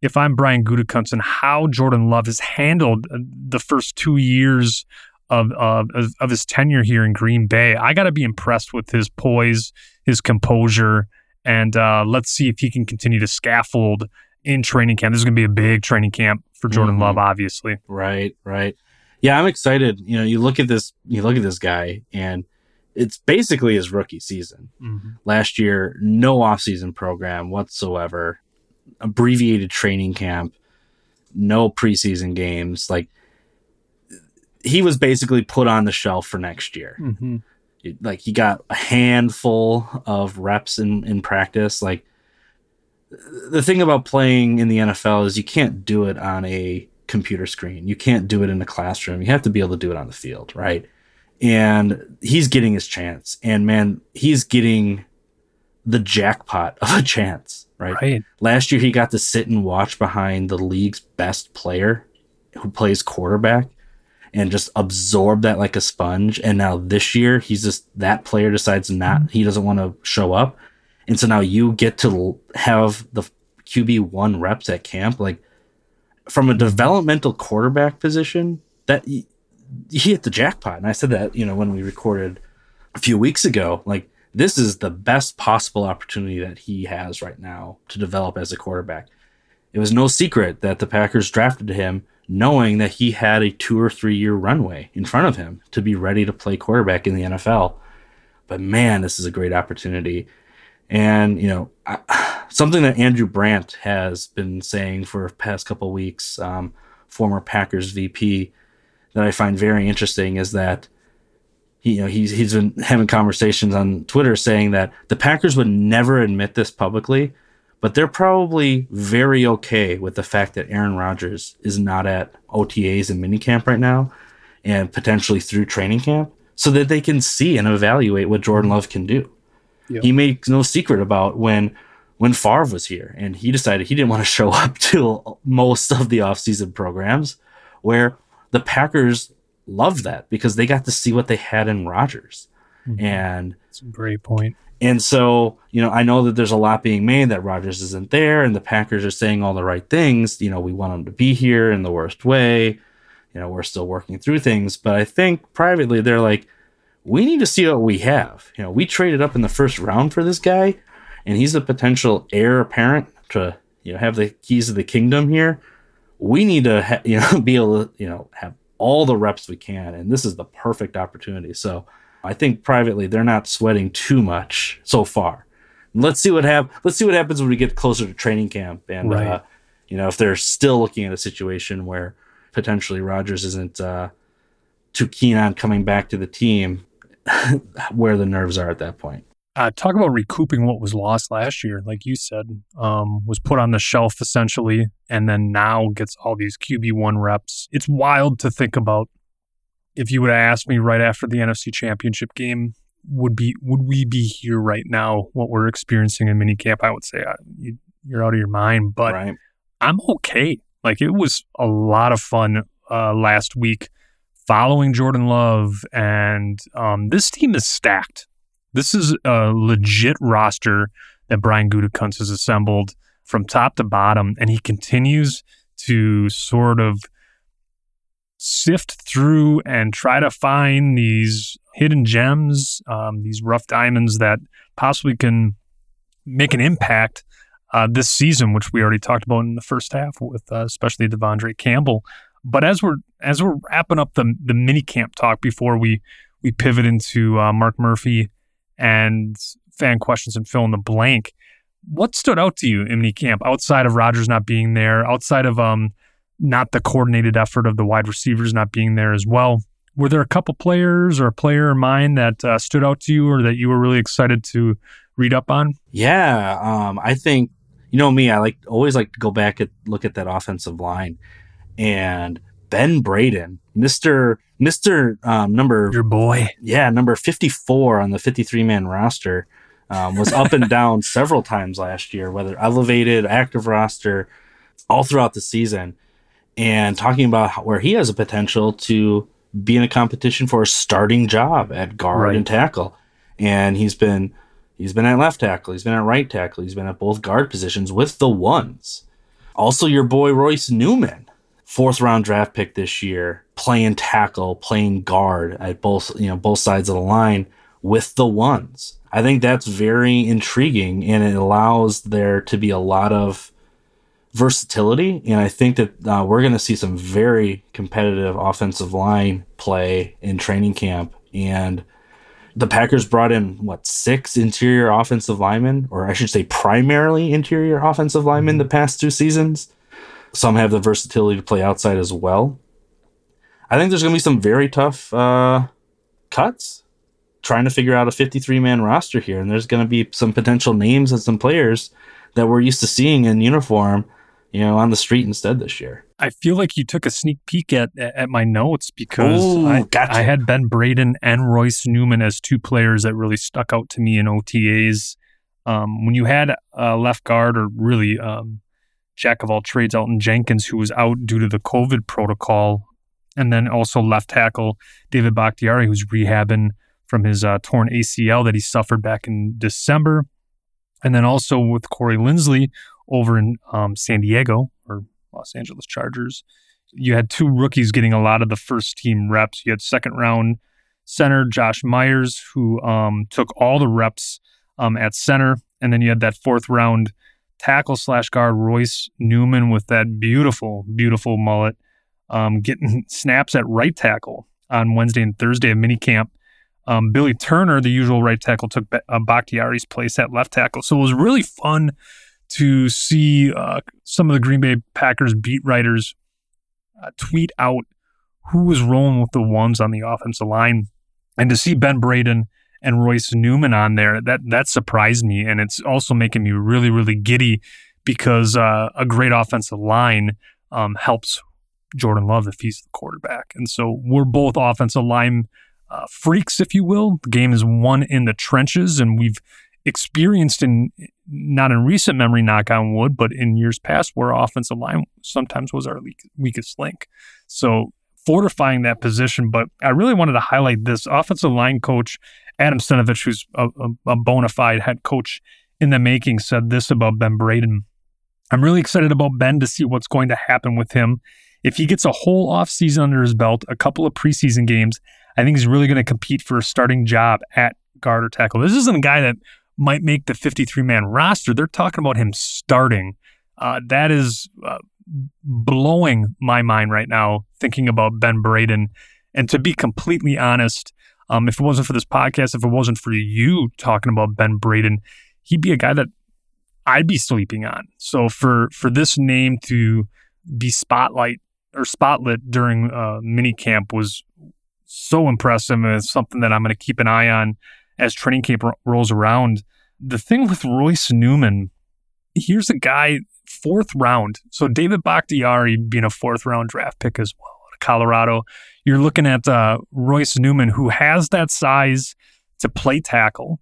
Speaker 6: if I'm Brian Gutekunst, and how Jordan Love has handled uh, the first two years of of, of his tenure here in Green Bay, I got to be impressed with his poise, his composure, and uh, let's see if he can continue to scaffold in training camp. This is going to be a big training camp for Jordan
Speaker 7: Mhm.
Speaker 6: Love, obviously.
Speaker 7: Right, right. Yeah, I'm excited. You know, you look at this, you look at this guy, and it's basically his rookie season. Last year, no offseason program whatsoever, abbreviated training camp, no preseason games. Like he was basically put on the shelf for next year.
Speaker 6: Mm-hmm.
Speaker 7: It- like he got a handful of reps in, in practice. Like the thing about playing in the NFL is you can't do it on a computer screen. You can't do it in a classroom. You have to be able to do it on the field, right? And he's getting his chance. And man, he's getting the jackpot of a chance, right?
Speaker 6: Right.
Speaker 7: Last year, he got to sit and watch behind the league's best player who plays quarterback and just absorb that like a sponge. And now this year, he's just that player decides not, he doesn't want to show up. And so now you get to have the QB1 reps at camp. Like from a developmental quarterback position, that he hit the jackpot. And I said that, you know, when we recorded a few weeks ago, like this is the best possible opportunity that he has right now to develop as a quarterback. It was no secret that the Packers drafted him knowing that he had a two or three year runway in front of him to be ready to play quarterback in the NFL. But man, this is a great opportunity. And, you know, I, something that Andrew Brandt has been saying for the past couple weeks, um, former Packers VP, that I find very interesting is that he, you know, he's he's been having conversations on Twitter saying that the Packers would never admit this publicly, but they're probably very okay with the fact that Aaron Rodgers is not at OTAs and minicamp right now, and potentially through training camp, so that they can see and evaluate what Jordan Love can do. He makes no secret about when when Favre was here and he decided he didn't want to show up to most of the offseason programs where the Packers loved that because they got to see what they had in Rodgers. Mm-hmm. And
Speaker 6: That's a great point.
Speaker 7: and so, you know, I know that there's a lot being made that Rodgers isn't there and the Packers are saying all the right things. You know, we want him to be here in the worst way. You know, we're still working through things, but I think privately they're like, we need to see what we have. You know, we traded up in the first round for this guy, and he's a potential heir apparent to you know have the keys of the kingdom here. We need to ha- you know be able to you know have all the reps we can, and this is the perfect opportunity. So I think privately they're not sweating too much so far. Let's see what hap- Let's see what happens when we get closer to training camp, and
Speaker 6: Right.
Speaker 7: uh, you know if they're still looking at a situation where potentially Rodgers isn't uh, too keen on coming back to the team, where the nerves are at that point.
Speaker 6: Uh, talk about recouping what was lost last year, like you said, um, was put on the shelf essentially, and then now gets all these QB1 reps. It's wild to think about. If you would have asked me right after the NFC Championship game, would be would we be here right now? What we're experiencing in minicamp, I would say uh, you, you're out of your mind. But
Speaker 7: right.
Speaker 6: I'm okay. Like it was a lot of fun uh, last week following Jordan Love, and um, this team is stacked. This is a legit roster that Brian Gutekunst has assembled from top to bottom, and he continues to sort of sift through and try to find these hidden gems, um, these rough diamonds that possibly can make an impact uh, this season, which we already talked about in the first half with uh, especially De'Vondre Campbell. But as we're as we're wrapping up the the mini camp talk before we we pivot into uh, Mark Murphy and fan questions and fill in the blank. What stood out to you in mini camp outside of Rodgers not being there, outside of um not the coordinated effort of the wide receivers not being there as well? Were there a couple players or a player in mind that uh, stood out to you or that you were really excited to read up on?
Speaker 7: Yeah, um, I think you know me. I like always like to go back and look at that offensive line, and Ben Braden, Mister Mister um, number
Speaker 6: Your boy.
Speaker 7: yeah number fifty four on the fifty three man roster, um, was up and down several times last year, whether elevated, active roster, all throughout the season, and talking about how, where he has a potential to be in a competition for a starting job at guard
Speaker 6: Right.
Speaker 7: and tackle, and he's been he's been at left tackle, he's been at right tackle, he's been at both guard positions with the ones. Also, your boy Royce Newman, fourth round draft pick this year, playing tackle, playing guard at both you know both sides of the line with the ones. I think that's very intriguing, and it allows there to be a lot of versatility. And I think that uh, we're going to see some very competitive offensive line play in training camp. And the Packers brought in what six interior offensive linemen, or I should say, primarily interior offensive linemen the past two seasons. Some have the versatility to play outside as well. I think there's going to be some very tough uh, cuts trying to figure out a 53 man roster here, and there's going to be some potential names and some players that we're used to seeing in uniform, you know, on the street instead this year.
Speaker 6: I feel like you took a sneak peek at at my notes because
Speaker 7: Ooh,
Speaker 6: I,
Speaker 7: gotcha.
Speaker 6: I had Ben Braden and Royce Newman as two players that really stuck out to me in OTAs. Um, when you had a left guard or really um, jack of all trades, Elgton Jenkins, who was out due to the COVID protocol, and then also left tackle David Bakhtiari, who's rehabbing from his uh, torn ACL that he suffered back in December, and then also with Corey Linsley over in um, San Diego or Los Angeles Chargers. You had two rookies getting a lot of the first team reps. You had second round center Josh Myers, who um, took all the reps um, at center, and then you had that fourth round tackle slash guard Royce Newman with that beautiful, beautiful mullet, um, getting snaps at right tackle on Wednesday and Thursday of minicamp. Um, Billy Turner, the usual right tackle, took uh, Bakhtiari's place at left tackle. So it was really fun to see uh, some of the Green Bay Packers beat writers uh, tweet out who was rolling with the ones on the offensive line, and to see Ben Braden and Royce Newman on there, that that surprised me, and it's also making me really really giddy because uh, a great offensive line um, helps Jordan Love if he's the quarterback, and so we're both offensive line uh, freaks, if you will. The game is won in the trenches, and we've experienced in not in recent memory, knock on wood, but in years past, where offensive line sometimes was our weakest link. So fortifying that position. But I really wanted to highlight this offensive line coach, Adam Stenavich, who's a, a, a bona fide head coach in the making, said this about Ben Braden. I'm really excited about Ben to see what's going to happen with him. If he gets a whole offseason under his belt, a couple of preseason games, I think he's really going to compete for a starting job at guard or tackle. This isn't a guy that might make the 53 man roster. They're talking about him starting. Uh, that is uh, blowing my mind right now, thinking about Ben Braden. And to be completely honest, um, if it wasn't for this podcast, if it wasn't for you talking about Ben Braden, he'd be a guy that I'd be sleeping on. So for for this name to be spotlight or spotlit during uh, mini camp was so impressive and it's something that I'm going to keep an eye on as training camp ro- rolls around. The thing with Royce Newman, here's a guy fourth round. So David Bakhtiari being a fourth round draft pick as well Colorado. You're looking at uh, Royce Newman, who has that size to play tackle,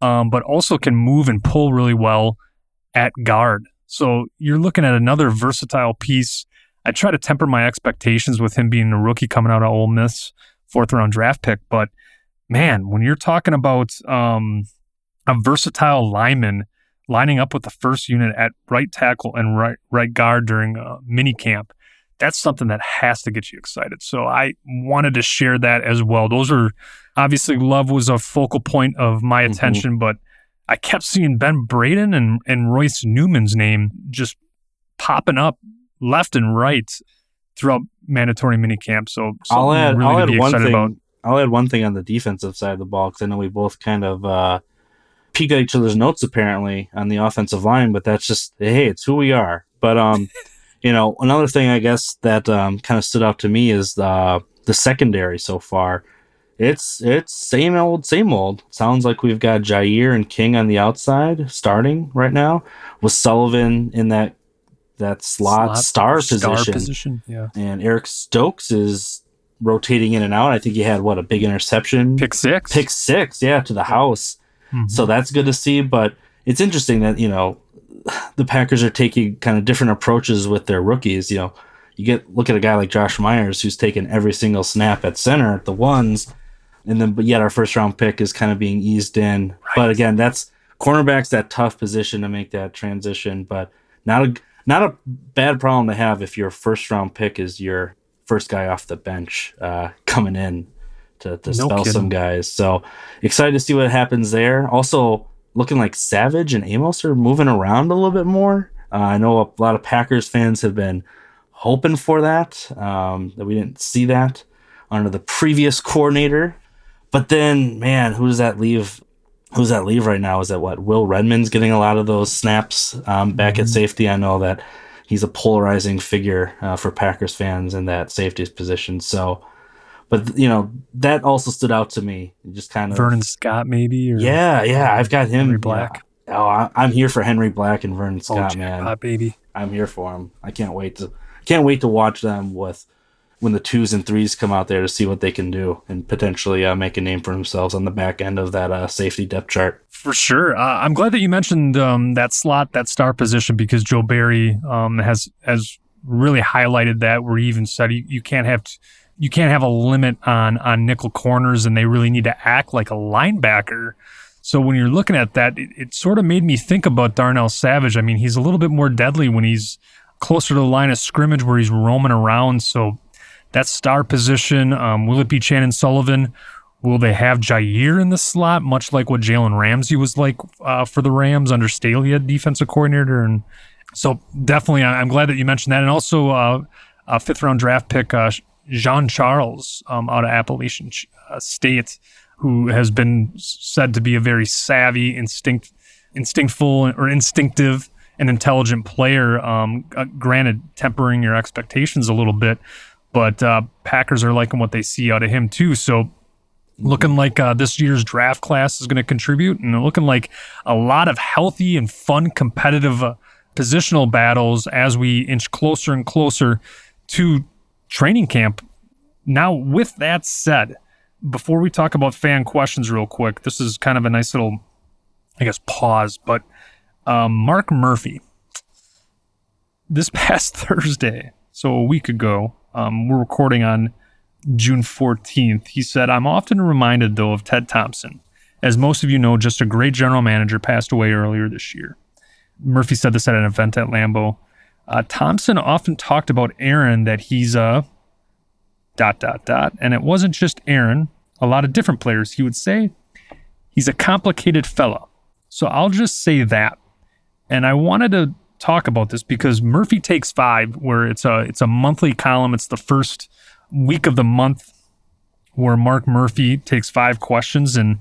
Speaker 6: um, but also can move and pull really well at guard. So you're looking at another versatile piece. I try to temper my expectations with him being a rookie coming out of Ole Miss, fourth round draft pick. But man, when you're talking about um, a versatile lineman lining up with the first unit at right tackle and right right guard during uh, mini camp, that's something that has to get you excited. So I wanted to share that as well. Those are obviously love was a focal point of my
Speaker 7: Mhm.
Speaker 6: attention, but I kept seeing Ben Braden and, and Royce Newman's name just popping up left and right throughout mandatory minicamp. So
Speaker 7: I'll add,
Speaker 6: really
Speaker 7: I'll add one thing.
Speaker 6: about.
Speaker 7: I'll add one thing on the defensive side of the ball because I know we both kind of uh, peek at each other's notes apparently on the offensive line, but that's just hey, it's who we are. But um, you know, another thing I guess that um, kind of stood out to me is the the secondary so far. It's it's same old, same old. Sounds like we've got Jaire and King on the outside starting right now, with Sullivan in that that slot, star, position
Speaker 6: position. Yeah.
Speaker 7: and Eric Stokes is rotating in and out. I think he had what a big interception,
Speaker 6: Pick six.
Speaker 7: pick six, yeah, to the house.
Speaker 6: Mhm.
Speaker 7: So that's good to see. But it's interesting that you know the Packers are taking kind of different approaches with their rookies. You know, you get look at a guy like Josh Myers who's taken every single snap at center at the ones, and then but yet our first round pick is kind of being eased in. But again, that's cornerbacks that tough position to make that transition, but not a not a bad problem to have if your first round pick is your first guy off the bench uh, coming in to, to
Speaker 6: No
Speaker 7: spell
Speaker 6: kidding.
Speaker 7: some guys. So excited to see what happens there. Also looking like Savage and Amos are moving around a little bit more. Uh, I know a lot of Packers fans have been hoping for that, um, that we didn't see that under the previous coordinator. But then, man, who does that leave? Who's that leave right now? Is that what Will Redmond's getting a lot of those snaps um, back at safety? I know that he's a polarizing figure uh, for Packers fans in that safety position. So, but you know that also stood out to me. Just kind of
Speaker 6: Vernon Scott, maybe. Or
Speaker 7: Yeah, yeah, I've got him.
Speaker 6: Henry
Speaker 7: yeah.
Speaker 6: Black.
Speaker 7: Oh, I, I'm here for Henry Black and Vernon
Speaker 6: Oh,
Speaker 7: Scott, man.
Speaker 6: jackpot, baby.
Speaker 7: I'm here for him. I can't wait to can't wait to watch them with when the twos and threes come out there to see what they can do and potentially uh, make a name for themselves on the back end of that uh, safety depth chart.
Speaker 6: For sure. Uh, I'm glad that you mentioned um, that slot, that star position, because Joe Barry um, has has really highlighted that. Where he even said you, you can't have t- you can't have a limit on on nickel corners, and they really need to act like a linebacker. So when you're looking at that, it, it sort of made me think about Darnell Savage. I mean, he's a little bit more deadly when he's closer to the line of scrimmage where he's roaming around. So that star position, um, will it be Chandon Sullivan? Will they have Jaire in the slot, much like what Jalen Ramsey was like uh, for the Rams under Staley, defensive coordinator? And so definitely, I'm glad that you mentioned that. And also, uh, a fifth round draft pick, uh, Jean Charles um, out of Appalachian uh, State, who has been said to be a very savvy, instinct, instinctful, or instinctive and intelligent player. Um, uh, granted, tempering your expectations a little bit, but uh, Packers are liking what they see out of him too. So looking like uh, this year's draft class is going to contribute, and looking like a lot of healthy and fun competitive positional battles as we inch closer and closer to training camp. Now, with that said, before we talk about fan questions real quick, this is kind of a nice little, I guess, pause. But um, Mark Murphy, this past Thursday, so a week ago, um, we're recording on June 14th. He said, I'm often reminded, though, of Ted Thompson. As most of you know, just a great general manager passed away earlier this year. Murphy said this at an event at Lambeau. Uh, Thompson often talked about Aaron that he's a dot, dot, dot. And it wasn't just Aaron, a lot of different players. He would say he's a complicated fella. So I'll just say that. And I wanted to talk about this because Murphy Takes Five, where it's a it's a monthly column. It's the first week of the month where Mark Murphy takes five questions. And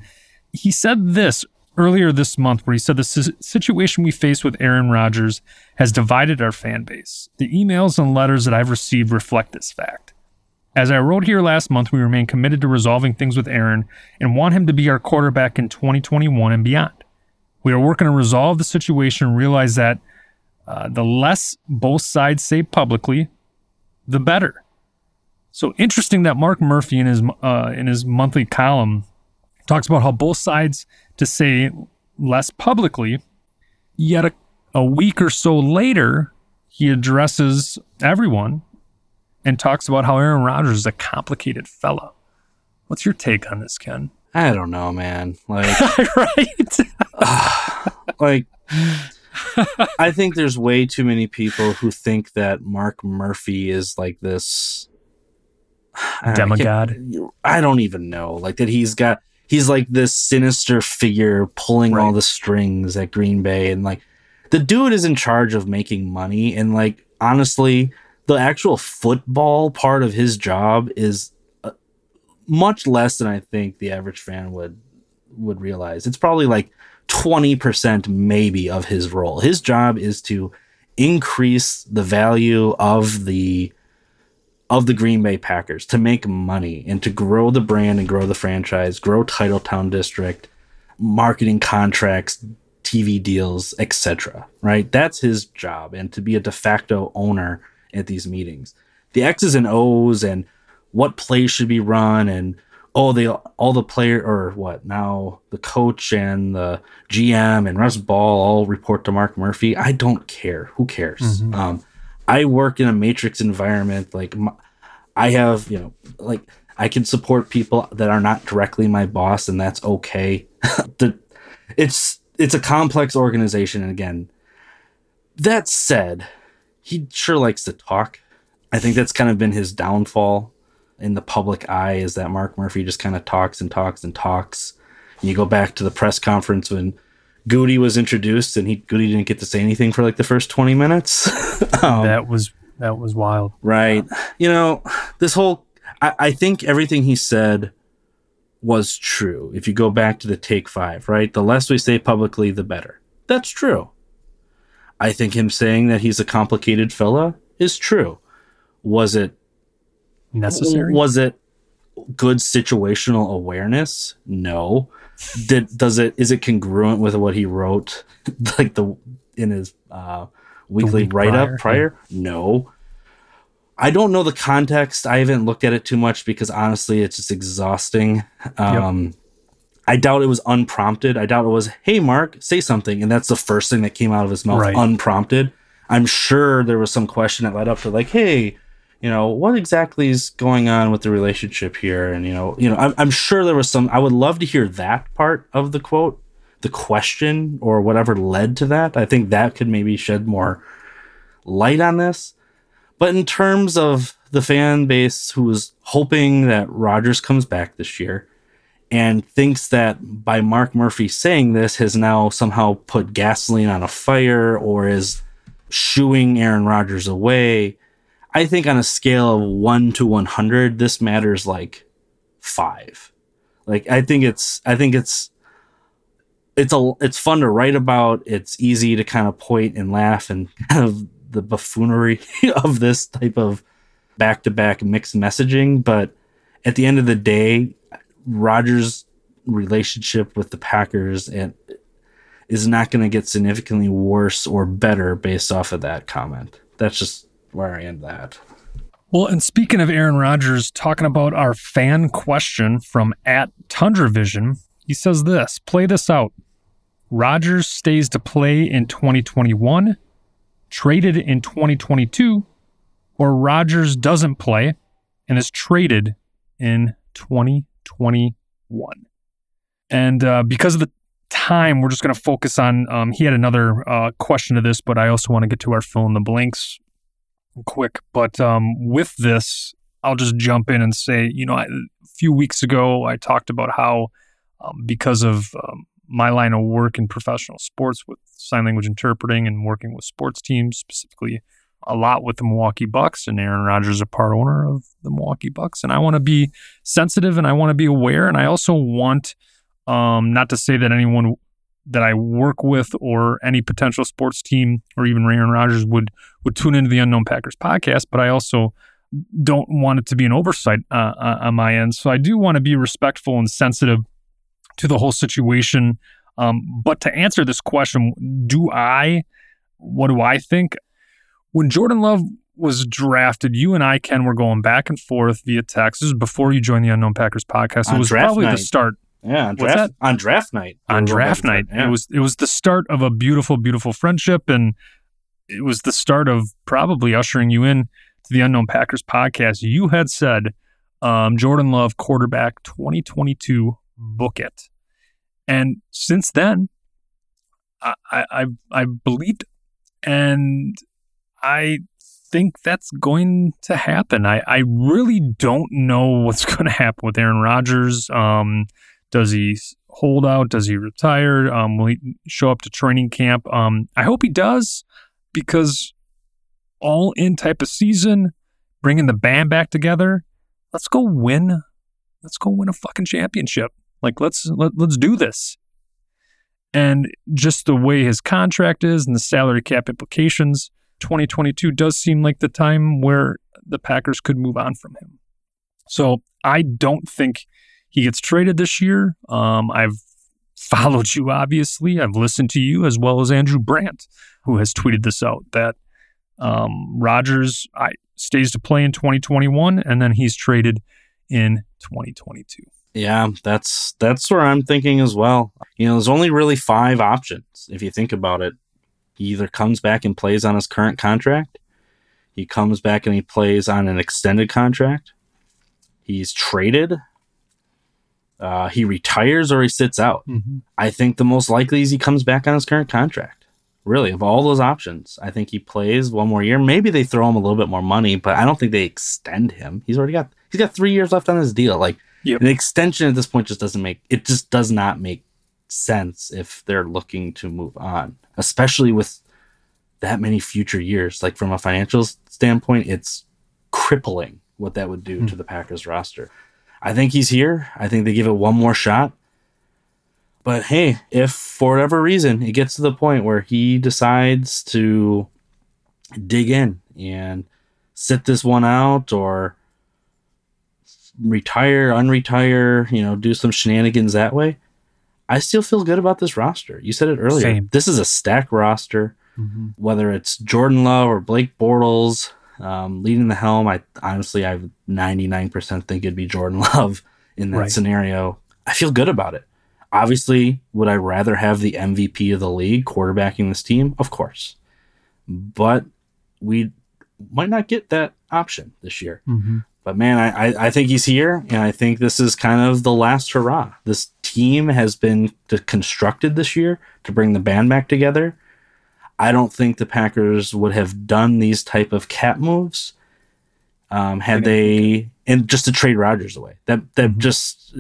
Speaker 6: he said this earlier this month, where he said the si- situation we face with Aaron Rodgers has divided our fan base. The emails and letters that I've received reflect this fact. As I wrote here last month, we remain committed to resolving things with Aaron and want him to be our quarterback in 2021 and beyond. We are working to resolve the situation and realize that uh, the less both sides say publicly, the better. So interesting that Mark Murphy in his uh, in his monthly column talks about how both sides to say less publicly, yet a, a week or so later he addresses everyone and talks about how Aaron Rodgers is a complicated fella. What's your take on this, Ken?
Speaker 7: I don't know, man. Like,
Speaker 6: right?
Speaker 7: like, I think there's way too many people who think that Mark Murphy is like this I I
Speaker 6: Demigod.
Speaker 7: I don't even know. Like that he's got he's like this sinister figure pulling all the strings at Green Bay and like the dude is in charge of making money and like honestly the actual football part of his job is uh, much less than I think the average fan would would realize. It's probably like 20% maybe of his role. His job is to increase the value of the of the Green Bay Packers to make money and to grow the brand and grow the franchise, grow Titletown District, marketing contracts, TV deals, etc. Right? That's his job and to be a de facto owner at these meetings. The X's and O's and what plays should be run and oh they all the player or what now the coach and the GM and Russ Ball all report to Mark Murphy. I don't care. Who cares? Um, I work in a matrix environment. Like my, I have, you know, like I can support people that are not directly my boss, and that's okay. the, it's it's a complex organization, and again, that said, he sure likes to talk. I think that's kind of been his downfall in the public eye is that Mark Murphy just kind of talks and talks and talks. And you go back to the press conference when Gutey was introduced, and he Gutey didn't get to say anything for like the first twenty minutes. Um,
Speaker 6: that was that was wild.
Speaker 7: Right. You know, this whole I, I think everything he said was true. If you go back to the take five, right? The less we say publicly, the better. That's true. I think him saying that he's a complicated fella is true. Was it
Speaker 6: Necessary.
Speaker 7: was it good situational awareness? No. Did does it is it congruent with what he wrote like the in his uh weekly
Speaker 6: week
Speaker 7: write up
Speaker 6: prior,
Speaker 7: prior? No. I don't know the context. I haven't looked at it too much because honestly it's just exhausting. Um I doubt it was unprompted. I doubt it was, "Hey Mark, say something." And that's the first thing that came out of his mouth
Speaker 6: Right.
Speaker 7: unprompted. I'm sure there was some question that led up to like, "Hey, you know what exactly is going on with the relationship here? And you know you know I'm, I'm sure there was some i would love to hear that part of the quote the question or whatever led to that. I think that could maybe shed more light on this. But in terms of the fan base who is hoping that rodgers comes back this year and thinks that by mark murphy saying this has now somehow put gasoline on a fire or is shooing aaron rodgers away I think on a scale of one to 100, this matters like five. Like, I think it's, I think it's, it's a, it's fun to write about. It's easy to kind of point and laugh and kind of the buffoonery of this type of back to back mixed messaging. But at the end of the day, Rodgers' relationship with the Packers and is not going to get significantly worse or better based off of that comment. That's just where I end that.
Speaker 6: Well, and speaking of Aaron Rodgers, talking about our fan question from at Tundra Vision, he says this play this out. Rodgers stays to play in 2021, traded in 2022, or Rodgers doesn't play and is traded in 2021. And uh, because of the time, we're just going to focus on. Um, he had another uh, question to this, but I also want to get to our fill in the blanks quick. But um, with this, I'll just jump in and say, you know, I, a few weeks ago, I talked about how um, because of um, my line of work in professional sports with sign language interpreting and working with sports teams, specifically a lot with the Milwaukee Bucks, and Aaron Rodgers is a part owner of the Milwaukee Bucks, and I want to be sensitive and I want to be aware, and I also want um, not to say that anyone that I work with or any potential sports team or even Aaron Rodgers would would tune into the Unknown Packers podcast, but I also don't want it to be an oversight uh, uh, on my end. So I do want to be respectful and sensitive to the whole situation. Um, but to answer this question, do I? What do I think? When Jordan Love was drafted, you and I, Ken, were going back and forth via text. This is before you joined the Unknown Packers podcast. It was probably
Speaker 7: night.
Speaker 6: the start
Speaker 7: Yeah, on draft, on draft night.
Speaker 6: on draft night.
Speaker 7: forth.
Speaker 6: It was it was the start of a beautiful, beautiful friendship, and it was the start of probably ushering you in to the Unknown Packers podcast. You had said um, Jordan Love quarterback 2022 book it, and since then, I I I, I believed, and I think that's going to happen. I I really don't know what's going to happen with Aaron Rodgers. Um, does he hold out? Does he retire? Um, will he show up to training camp? Um, I hope he does because all in type of season, bringing the band back together. Let's go win. Let's go win a fucking championship. Like let's let, let's do this. And just the way his contract is and the salary cap implications, 2022 does seem like the time where the Packers could move on from him. So I don't think he gets traded this year. Um, I've followed you, obviously. I've listened to you as well as Andrew Brandt, who has tweeted this out that um, Rodgers I, stays to play in 2021 and then he's traded in 2022.
Speaker 7: Yeah, that's that's where I'm thinking as well. You know, there's only really five options if you think about it. He either comes back and plays on his current contract, he comes back and he plays on an extended contract, he's traded, uh, he retires, or he sits out. I think the most likely is he comes back on his current contract. Really, of all those options, I think he plays one more year. Maybe they throw him a little bit more money, but I don't think they extend him. He's already got he's got three years left on his deal. Like
Speaker 6: Yep.
Speaker 7: an extension at this point just doesn't make it just does not make sense if they're looking to move on, especially with that many future years. Like from a financial standpoint, it's crippling what that would do to the Packers roster. I think he's here. I think they give it one more shot. But hey, if for whatever reason it gets to the point where he decides to dig in and sit this one out or retire, unretire, you know, do some shenanigans that way, I still feel good about this roster. You said it earlier.
Speaker 6: Same.
Speaker 7: This is a stacked roster. Mm-hmm. Whether it's Jordan Love or Blake Bortles um, leading the helm, I honestly, I 99% think it'd be Jordan Love in that
Speaker 6: Right.
Speaker 7: scenario. I feel good about it. Obviously, would I rather have the MVP of the league quarterbacking this team? Of course. But we might not get that option this year. But man, I, I, think he's here, and I think this is kind of the last hurrah. This team has been constructed this year to bring the band back together. I don't think the Packers would have done these type of cap moves um, had they and just to trade Rodgers away. That that just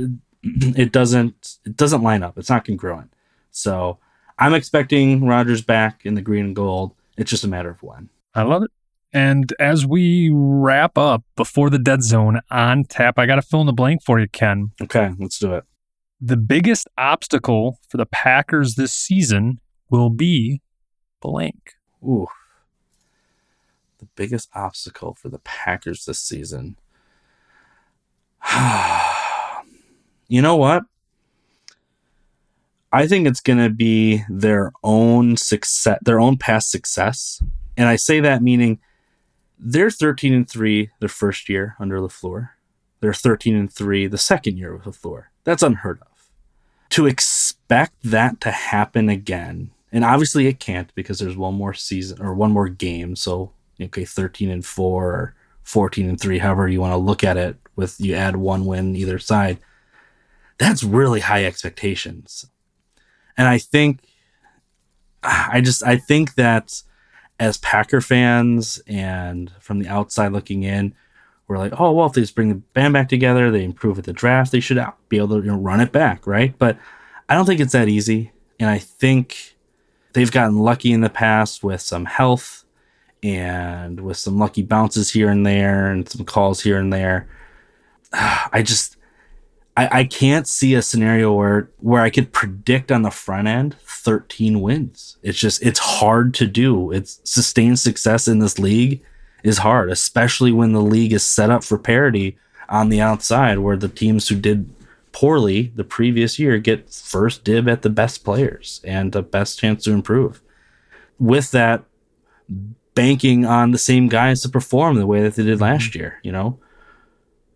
Speaker 7: it doesn't it doesn't line up. It's not congruent. So I'm expecting Rodgers back in the green and gold. It's just a matter of when.
Speaker 6: I love it. And as we wrap up before the dead zone on tap, I got to fill in the blank for you, Ken.
Speaker 7: Okay, let's do it.
Speaker 6: The biggest obstacle for the Packers this season will be blank.
Speaker 7: Ooh. The biggest obstacle for the Packers this season. you know what? I think it's going to be their own success, their own past success. And I say that meaning they're 13 and 3 their first year under LaFleur. They're 13 and 3 the second year with LaFleur. That's unheard of. To expect that to happen again, and obviously it can't because there's one more season or one more game. So, okay, 13 and 4 or 14 and 3, however you want to look at it, with you add one win either side. That's really high expectations. And I think, I just, I think that as Packer fans and from the outside looking in, we're like, oh, well, if they just bring the band back together, they improve at the draft, they should be able to you know, run it back, right? But I don't think it's that easy. And I think they've gotten lucky in the past with some health and with some lucky bounces here and there and some calls here and there. I just, I, I can't see a scenario where where I could predict on the front end 13 wins. It's just it's hard to do. It's sustained success in this league is hard, especially when the league is set up for parity on the outside, where the teams who did poorly the previous year get first dib at the best players and the best chance to improve. With that, banking on the same guys to perform the way that they did mm-hmm. last year, you know?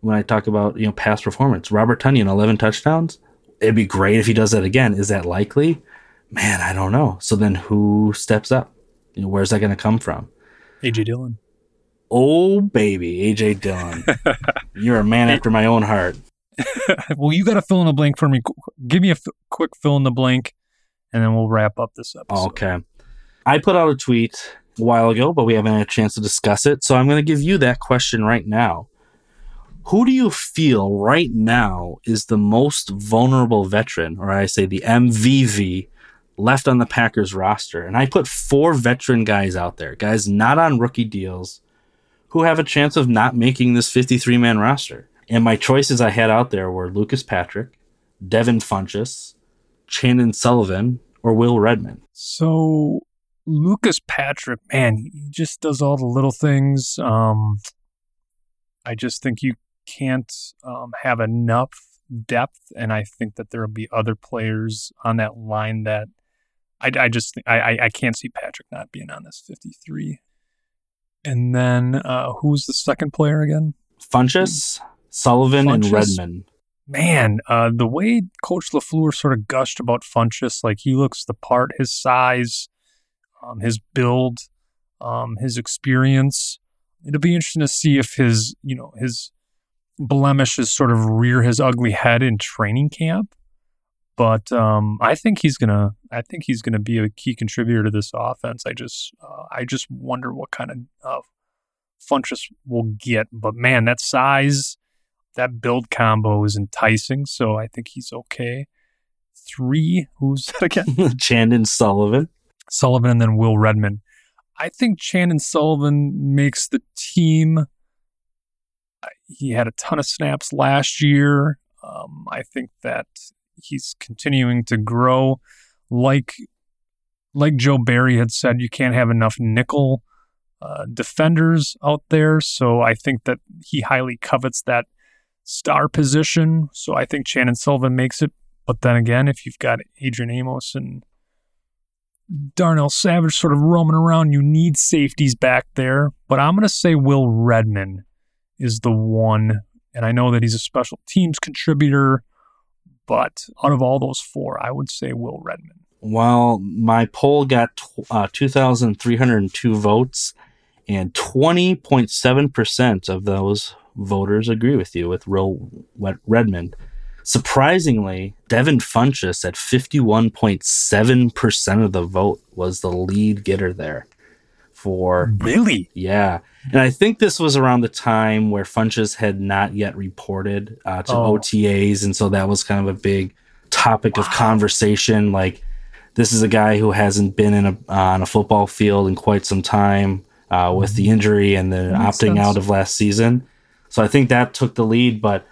Speaker 7: When I talk about, you know, past performance, Robert Tonyan, 11 touchdowns. It'd be great if he does that again. Is that likely? Man, I don't know. So then who steps up? You know, where's that going to come from?
Speaker 6: AJ Dillon.
Speaker 7: Oh, baby, AJ Dillon. You're a man after my own heart.
Speaker 6: well, you got to fill in the blank for me. Give me a f- quick fill in the blank, and then we'll wrap up this episode.
Speaker 7: Okay. I put out a tweet a while ago, but we haven't had a chance to discuss it. So I'm going to give you that question right now. Who do you feel right now is the most vulnerable veteran, or I say the MVV, left on the Packers roster? And I put four veteran guys out there, guys not on rookie deals, who have a chance of not making this 53 man roster. And my choices I had out there were Lucas Patrick, Devin Funchess, Chandon Sullivan, or Will Redmond.
Speaker 6: So Lucas Patrick, man, he just does all the little things. Um, I just think you can't um, have enough depth, and I think that there will be other players on that line that I, I just I, I can't see Patrick not being on this fifty three. And then uh, who's the second player again?
Speaker 7: Funchess, Sullivan, and Redmond.
Speaker 6: Man, uh, the way Coach LaFleur sort of gushed about Funchess, like he looks the part, his size, um, his build, um, his experience. It'll be interesting to see if his, you know, his blemishes sort of rear his ugly head in training camp. But um, I think he's gonna. I think he's gonna be a key contributor to this offense. I just, uh, I just wonder what kind of uh, Funchess will get. But man, that size, that build combo is enticing. So I think he's okay. Three, who's that again?
Speaker 7: Chandon Sullivan.
Speaker 6: Sullivan and then Will Redmond. I think Chandon Sullivan makes the team. He had a ton of snaps last year. Um, I think that he's continuing to grow. Like like Joe Barry had said, you can't have enough nickel uh, defenders out there. So I think that he highly covets that star position. So I think Chandon Sullivan makes it. But then again, if you've got Adrian Amos and Darnell Savage sort of roaming around. You need safeties back there, but I'm going to say Will Redmond is the one. And I know that he's a special teams contributor, but out of all those four, I would say Will Redmond.
Speaker 7: Well, my poll got uh, 2,302 votes, and 20.7% of those voters agree with you with Wet- Redmond. Surprisingly, Devin Funchess at 51.7% of the vote was the lead getter there for
Speaker 6: Really?
Speaker 7: Yeah. And I think this was around the time where Funchess had not yet reported uh, to
Speaker 6: Oh.
Speaker 7: OTAs. And so that was kind of a big topic of conversation. Like, this is a guy who hasn't been in a, on a football field in quite some time uh, with the injury and the
Speaker 6: Makes
Speaker 7: opting
Speaker 6: sense.
Speaker 7: out of last season. So I think that took the lead, but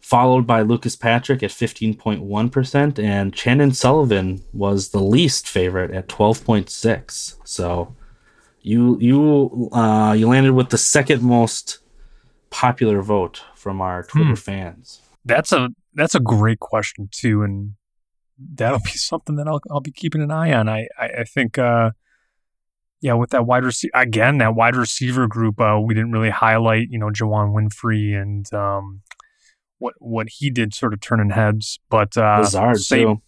Speaker 7: followed by Lucas Patrick at 15.1%, and Chandon Sullivan was the least favorite at 12.6. So you you uh, you landed with the second most popular vote from our Twitter
Speaker 6: Hmm.
Speaker 7: fans.
Speaker 6: That's a that's a great question too, and that'll be something that I'll I'll be keeping an eye on. I I, I think uh, yeah, with that wide receiver again, that wide receiver group, uh, we didn't really highlight you know Juwann Winfree and um, what what he did sort of turning heads, but uh,
Speaker 7: Lazard
Speaker 6: same-
Speaker 7: too.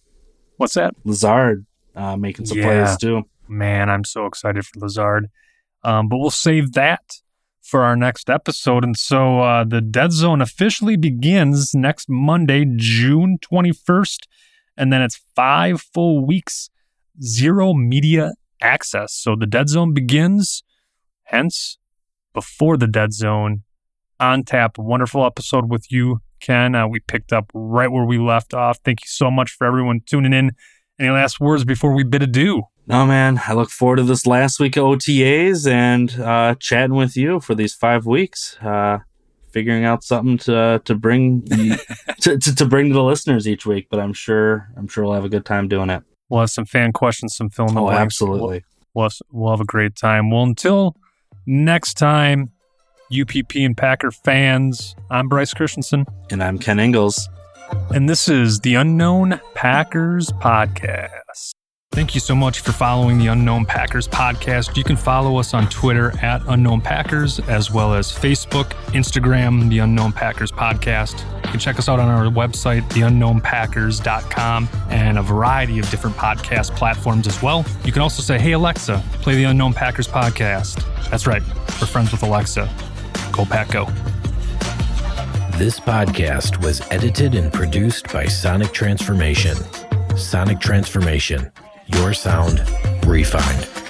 Speaker 6: What's that?
Speaker 7: Lazard uh, making some
Speaker 6: Yeah.
Speaker 7: plays too.
Speaker 6: Man, I'm so excited for Lazard. Um, but we'll save that for our next episode. And so uh, the Dead Zone officially begins next Monday, June 21st. And then it's five full weeks, zero media access. So the Dead Zone begins, hence, before the Dead Zone. On tap, wonderful episode with you, Ken. Uh, we picked up right where we left off. Thank you so much for everyone tuning in. Any last words before we bid adieu?
Speaker 7: No man, I look forward to this last week of OTAs and uh, chatting with you for these five weeks. Uh, figuring out something to to bring to, to, to bring to the listeners each week, but I'm sure I'm sure we'll have a good time doing it.
Speaker 6: We'll have some fan questions, some film.
Speaker 7: Oh, absolutely.
Speaker 6: We'll, we'll, have, we'll have a great time. Well, until next time. UPP and Packer fans, I'm Bryce Christensen,
Speaker 7: And I'm Ken Ingalls.
Speaker 6: and this is the Unknown Packers Podcast. Thank you so much for following the Unknown Packers podcast. You can follow us on Twitter at Unknown Packers, as well as Facebook, Instagram, the Unknown Packers podcast. You can check us out on our website, theunknownpackers.com, and a variety of different podcast platforms as well. You can also say, Hey, Alexa, play the Unknown Packers podcast. That's right, we're friends with Alexa. Go Pack Go.
Speaker 8: This podcast was edited and produced by Sonic Transformation. Sonic Transformation, your sound refined.